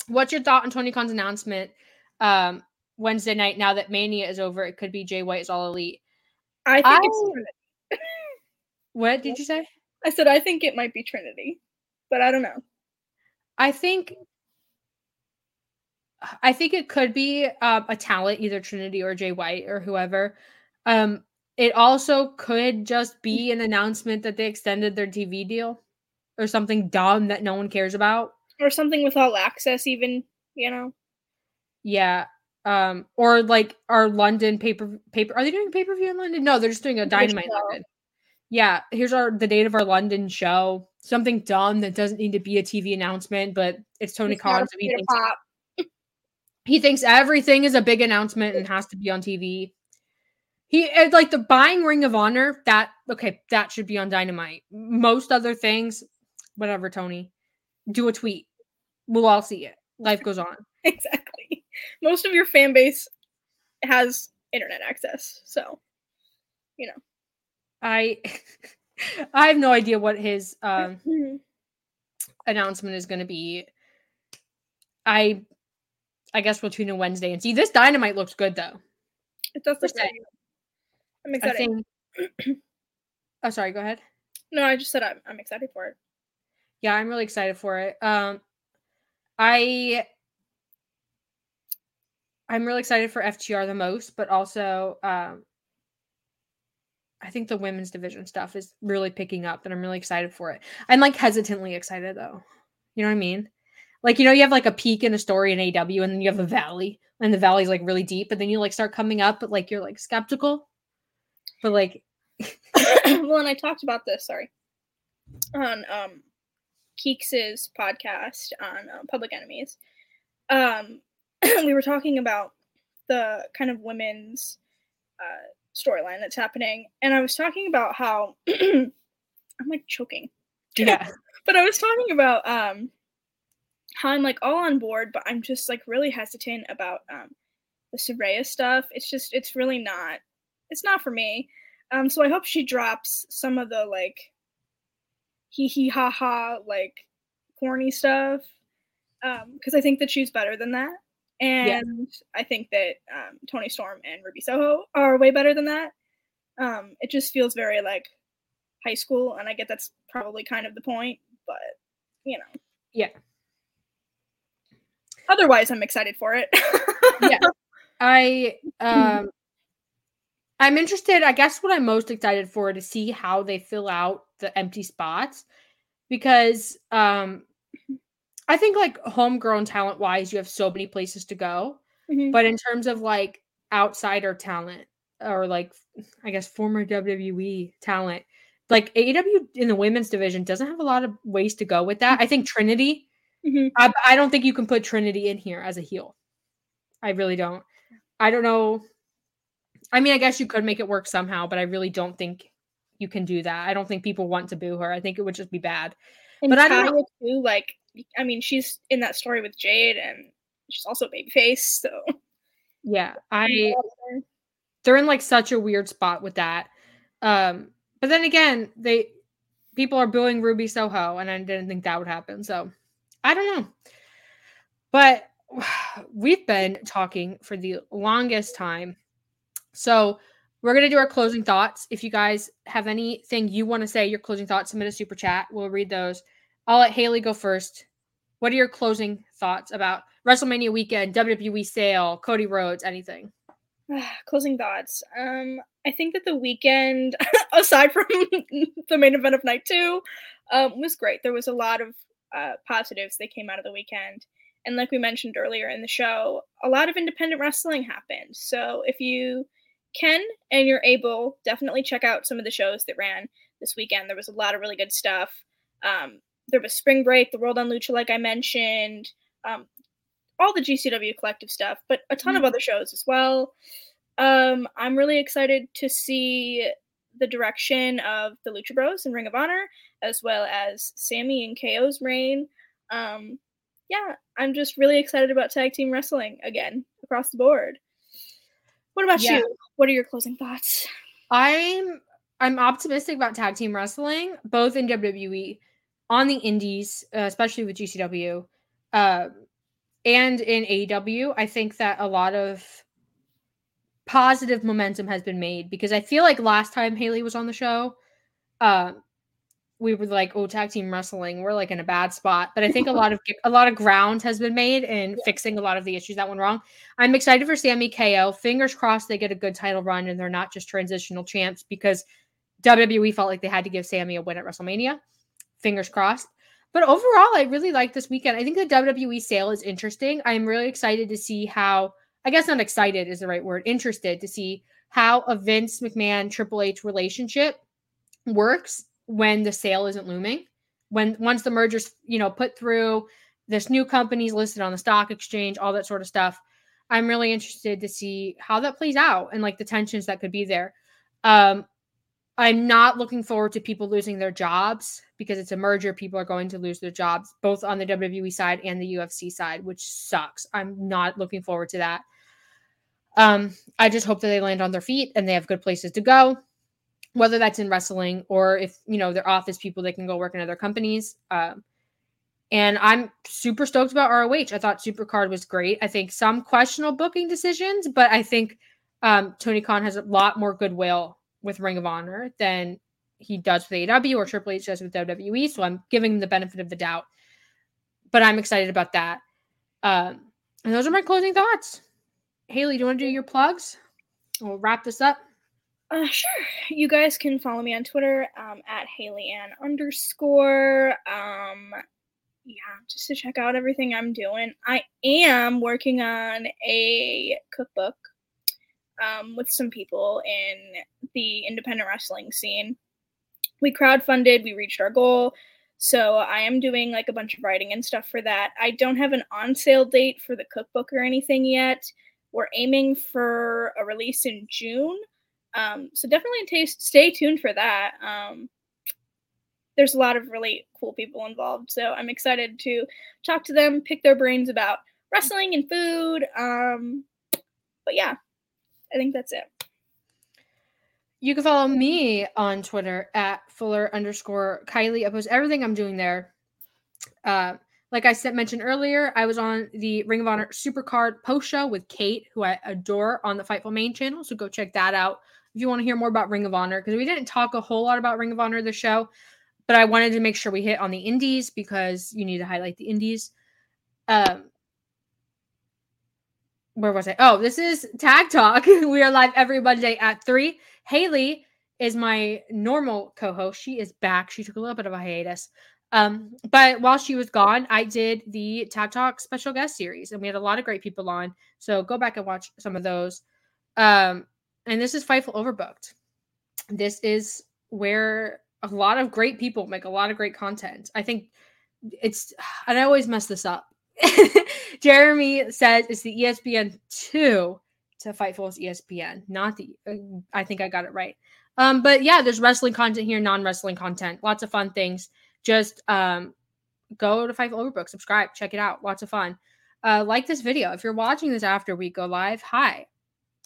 What's your thought on Tony Khan's announcement um, Wednesday night? Now that Mania is over, it could be Jay White is All Elite. I think I... it's What did you say? I said I think it might be Trinity, but I don't know. I think I think it could be uh, a talent, either Trinity or Jay White or whoever. Um, it also could just be an announcement that they extended their TV deal or something dumb that no one cares about. Or something with all access, even, you know? Yeah. Um, or like our London paper paper are they doing a pay per view in London? No, they're just doing a dynamite London. Yeah, here's our the date of our London show. Something dumb that doesn't need to be a TV announcement, but it's Tony Khan. So he thinks, he thinks everything is a big announcement and has to be on TV. He like the buying Ring of Honor. That okay, that should be on Dynamite. Most other things, whatever. Tony, do a tweet. We'll all see it. Life goes on. Exactly. Most of your fan base has internet access, so you know. I I have no idea what his um, announcement is going to be. I I guess we'll tune in Wednesday and see. This dynamite looks good though. It does look good. I'm excited. Think... oh, sorry. Go ahead. No, I just said I'm, I'm excited for it. Yeah, I'm really excited for it. Um, I I'm really excited for FTR the most, but also um, I think the women's division stuff is really picking up and I'm really excited for it. I'm like hesitantly excited though. You know what I mean? Like, you know, you have like a peak in a story in AEW and then you have a valley and the valley's like really deep, but then you like start coming up, but like you're like skeptical. But like well, and I talked about this, sorry, on um Keeks's podcast on um, Public Enemies. Um we were talking about the kind of women's uh storyline that's happening. And I was talking about how I'm like choking. Yeah. but I was talking about um how I'm like all on board, but I'm just like really hesitant about um the Saraya stuff. It's just it's really not it's not for me. Um so I hope she drops some of the like hee hee ha ha like corny stuff. Um because I think that she's better than that. And yeah. I think that um, Toni Storm and Ruby Soho are way better than that. Um, it just feels very like high school, and I get that's probably kind of the point, but you know. Yeah. Otherwise, I'm excited for it. yeah. I um I'm interested, I guess what I'm most excited for to see how they fill out the empty spots because um I think like homegrown talent wise, you have so many places to go. Mm-hmm. But in terms of like outsider talent or like I guess former WWE talent, like AEW in the women's division doesn't have a lot of ways to go with that. I think Trinity, mm-hmm. I, I don't think you can put Trinity in here as a heel. I really don't. I don't know. I mean, I guess you could make it work somehow, but I really don't think you can do that. I don't think people want to boo her. I think it would just be bad. And but I don't know. Too, like I mean, she's in that story with Jade, and she's also babyface. So yeah, I they're in like such a weird spot with that. Um, but then again, they people are booing Ruby Soho, and I didn't think that would happen. So I don't know. But we've been talking for the longest time. So we're going to do our closing thoughts. If you guys have anything you want to say, your closing thoughts, submit a super chat. We'll read those. I'll let Haley go first. What are your closing thoughts about WrestleMania weekend, WWE sale, Cody Rhodes, anything? closing thoughts. Um, I think that the weekend, aside from the main event of night two, um, was great. There was a lot of uh, positives that came out of the weekend. And like we mentioned earlier in the show, a lot of independent wrestling happened. So if you can and you're able, definitely check out some of the shows that ran this weekend. There was a lot of really good stuff. Um, there was Spring Break, The World on Lucha, like I mentioned, um, all the GCW collective stuff, but a ton mm-hmm. of other shows as well. Um, I'm really excited to see the direction of the Lucha Bros and Ring of Honor, as well as Sami and KO's reign. Um, yeah, I'm just really excited about tag team wrestling again across the board. What about yeah. you? What are your closing thoughts? I'm I'm optimistic about tag team wrestling, both in WWE on the indies, uh, especially with GCW, uh, and in AEW, I think that a lot of positive momentum has been made because I feel like last time Haley was on the show, uh, we were like, "Oh, tag team wrestling, we're like in a bad spot." But I think a lot of a lot of ground has been made in yeah. fixing a lot of the issues that went wrong. I'm excited for Sami KO. Fingers crossed they get a good title run and they're not just transitional champs because WWE felt like they had to give Sami a win at WrestleMania fingers crossed. But overall, I really like this weekend. I think the WWE sale is interesting. I'm really excited to see how, I guess not excited is the right word, interested to see how a Vince McMahon Triple H relationship works when the sale isn't looming. When once the merger's, you know, put through, this new company's listed on the stock exchange, all that sort of stuff. I'm really interested to see how that plays out and like the tensions that could be there. Um, I'm not looking forward to people losing their jobs because it's a merger. People are going to lose their jobs, both on the WWE side and the UFC side, which sucks. I'm not looking forward to that. Um, I just hope that they land on their feet and they have good places to go, whether that's in wrestling or if you know they're office people, they can go work in other companies. Um, and I'm super stoked about ROH. I thought Supercard was great. I think some questionable booking decisions, but I think um, Tony Khan has a lot more goodwill with Ring of Honor than he does with AEW or Triple H does with WWE. So I'm giving him the benefit of the doubt. But I'm excited about that. Um, and those are my closing thoughts. Haley, do you want to do your plugs? We'll wrap this up. Uh, sure. You guys can follow me on Twitter um, at Haley Ann underscore. Um, yeah, just to check out everything I'm doing. I am working on a cookbook um, with some people in the independent wrestling scene. We crowdfunded, we reached our goal. So I am doing like a bunch of writing and stuff for that. I don't have an on sale date for the cookbook or anything yet. We're aiming for a release in June. Um, so definitely t- stay tuned for that. Um, there's a lot of really cool people involved, so I'm excited to talk to them, pick their brains about wrestling and food. Um, but yeah, I think that's it. You can follow me on Twitter at Fuller underscore Kiley. I post everything I'm doing there. Uh, like I said, mentioned earlier, I was on the Ring of Honor Supercard post show with Kate, who I adore on the Fightful main channel. So go check that out if you want to hear more about Ring of Honor, because we didn't talk a whole lot about Ring of Honor the show, but I wanted to make sure we hit on the indies because you need to highlight the indies. Um, where was I? Oh, this is Tag Talk. we are live every Monday at three. Haley is my normal co-host. She is back. She took a little bit of a hiatus. Um, but while she was gone, I did the Tag Talk special guest series, and we had a lot of great people on. So go back and watch some of those. Um, and this is Fightful Overbooked. This is where a lot of great people make a lot of great content. I think it's, and I always mess this up. Jeremy says it's the ESPN two to Fightful's ESPN, not the. Uh, I think I got it right. Um, but yeah, there's wrestling content here, non-wrestling content, lots of fun things. Just um, go to Fightful Overbook, subscribe, check it out, lots of fun. Uh, like this video. If you're watching this after we go live, hi,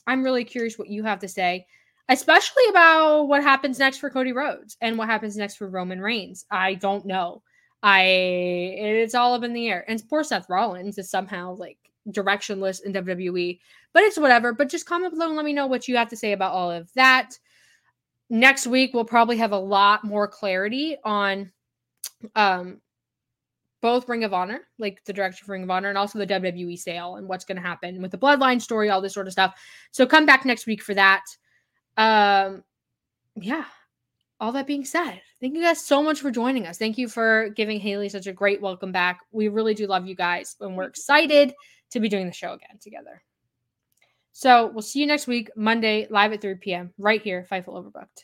I'm really curious what you have to say, especially about what happens next for Cody Rhodes and what happens next for Roman Reigns. I don't know. I it's all up in the air. And poor Seth Rollins is somehow like directionless in WWE, but it's whatever. But just comment below and let me know what you have to say about all of that. Next week we'll probably have a lot more clarity on um both Ring of Honor, like the direction for Ring of Honor, and also the WWE sale and what's going to happen with the Bloodline story, all this sort of stuff. So come back next week for that. Um, yeah. All that being said, thank you guys so much for joining us. Thank you for giving Haley such a great welcome back. We really do love you guys, and we're excited to be doing the show again together. So we'll see you next week, Monday, live at 3 p.m., right here, Fightful Overbooked.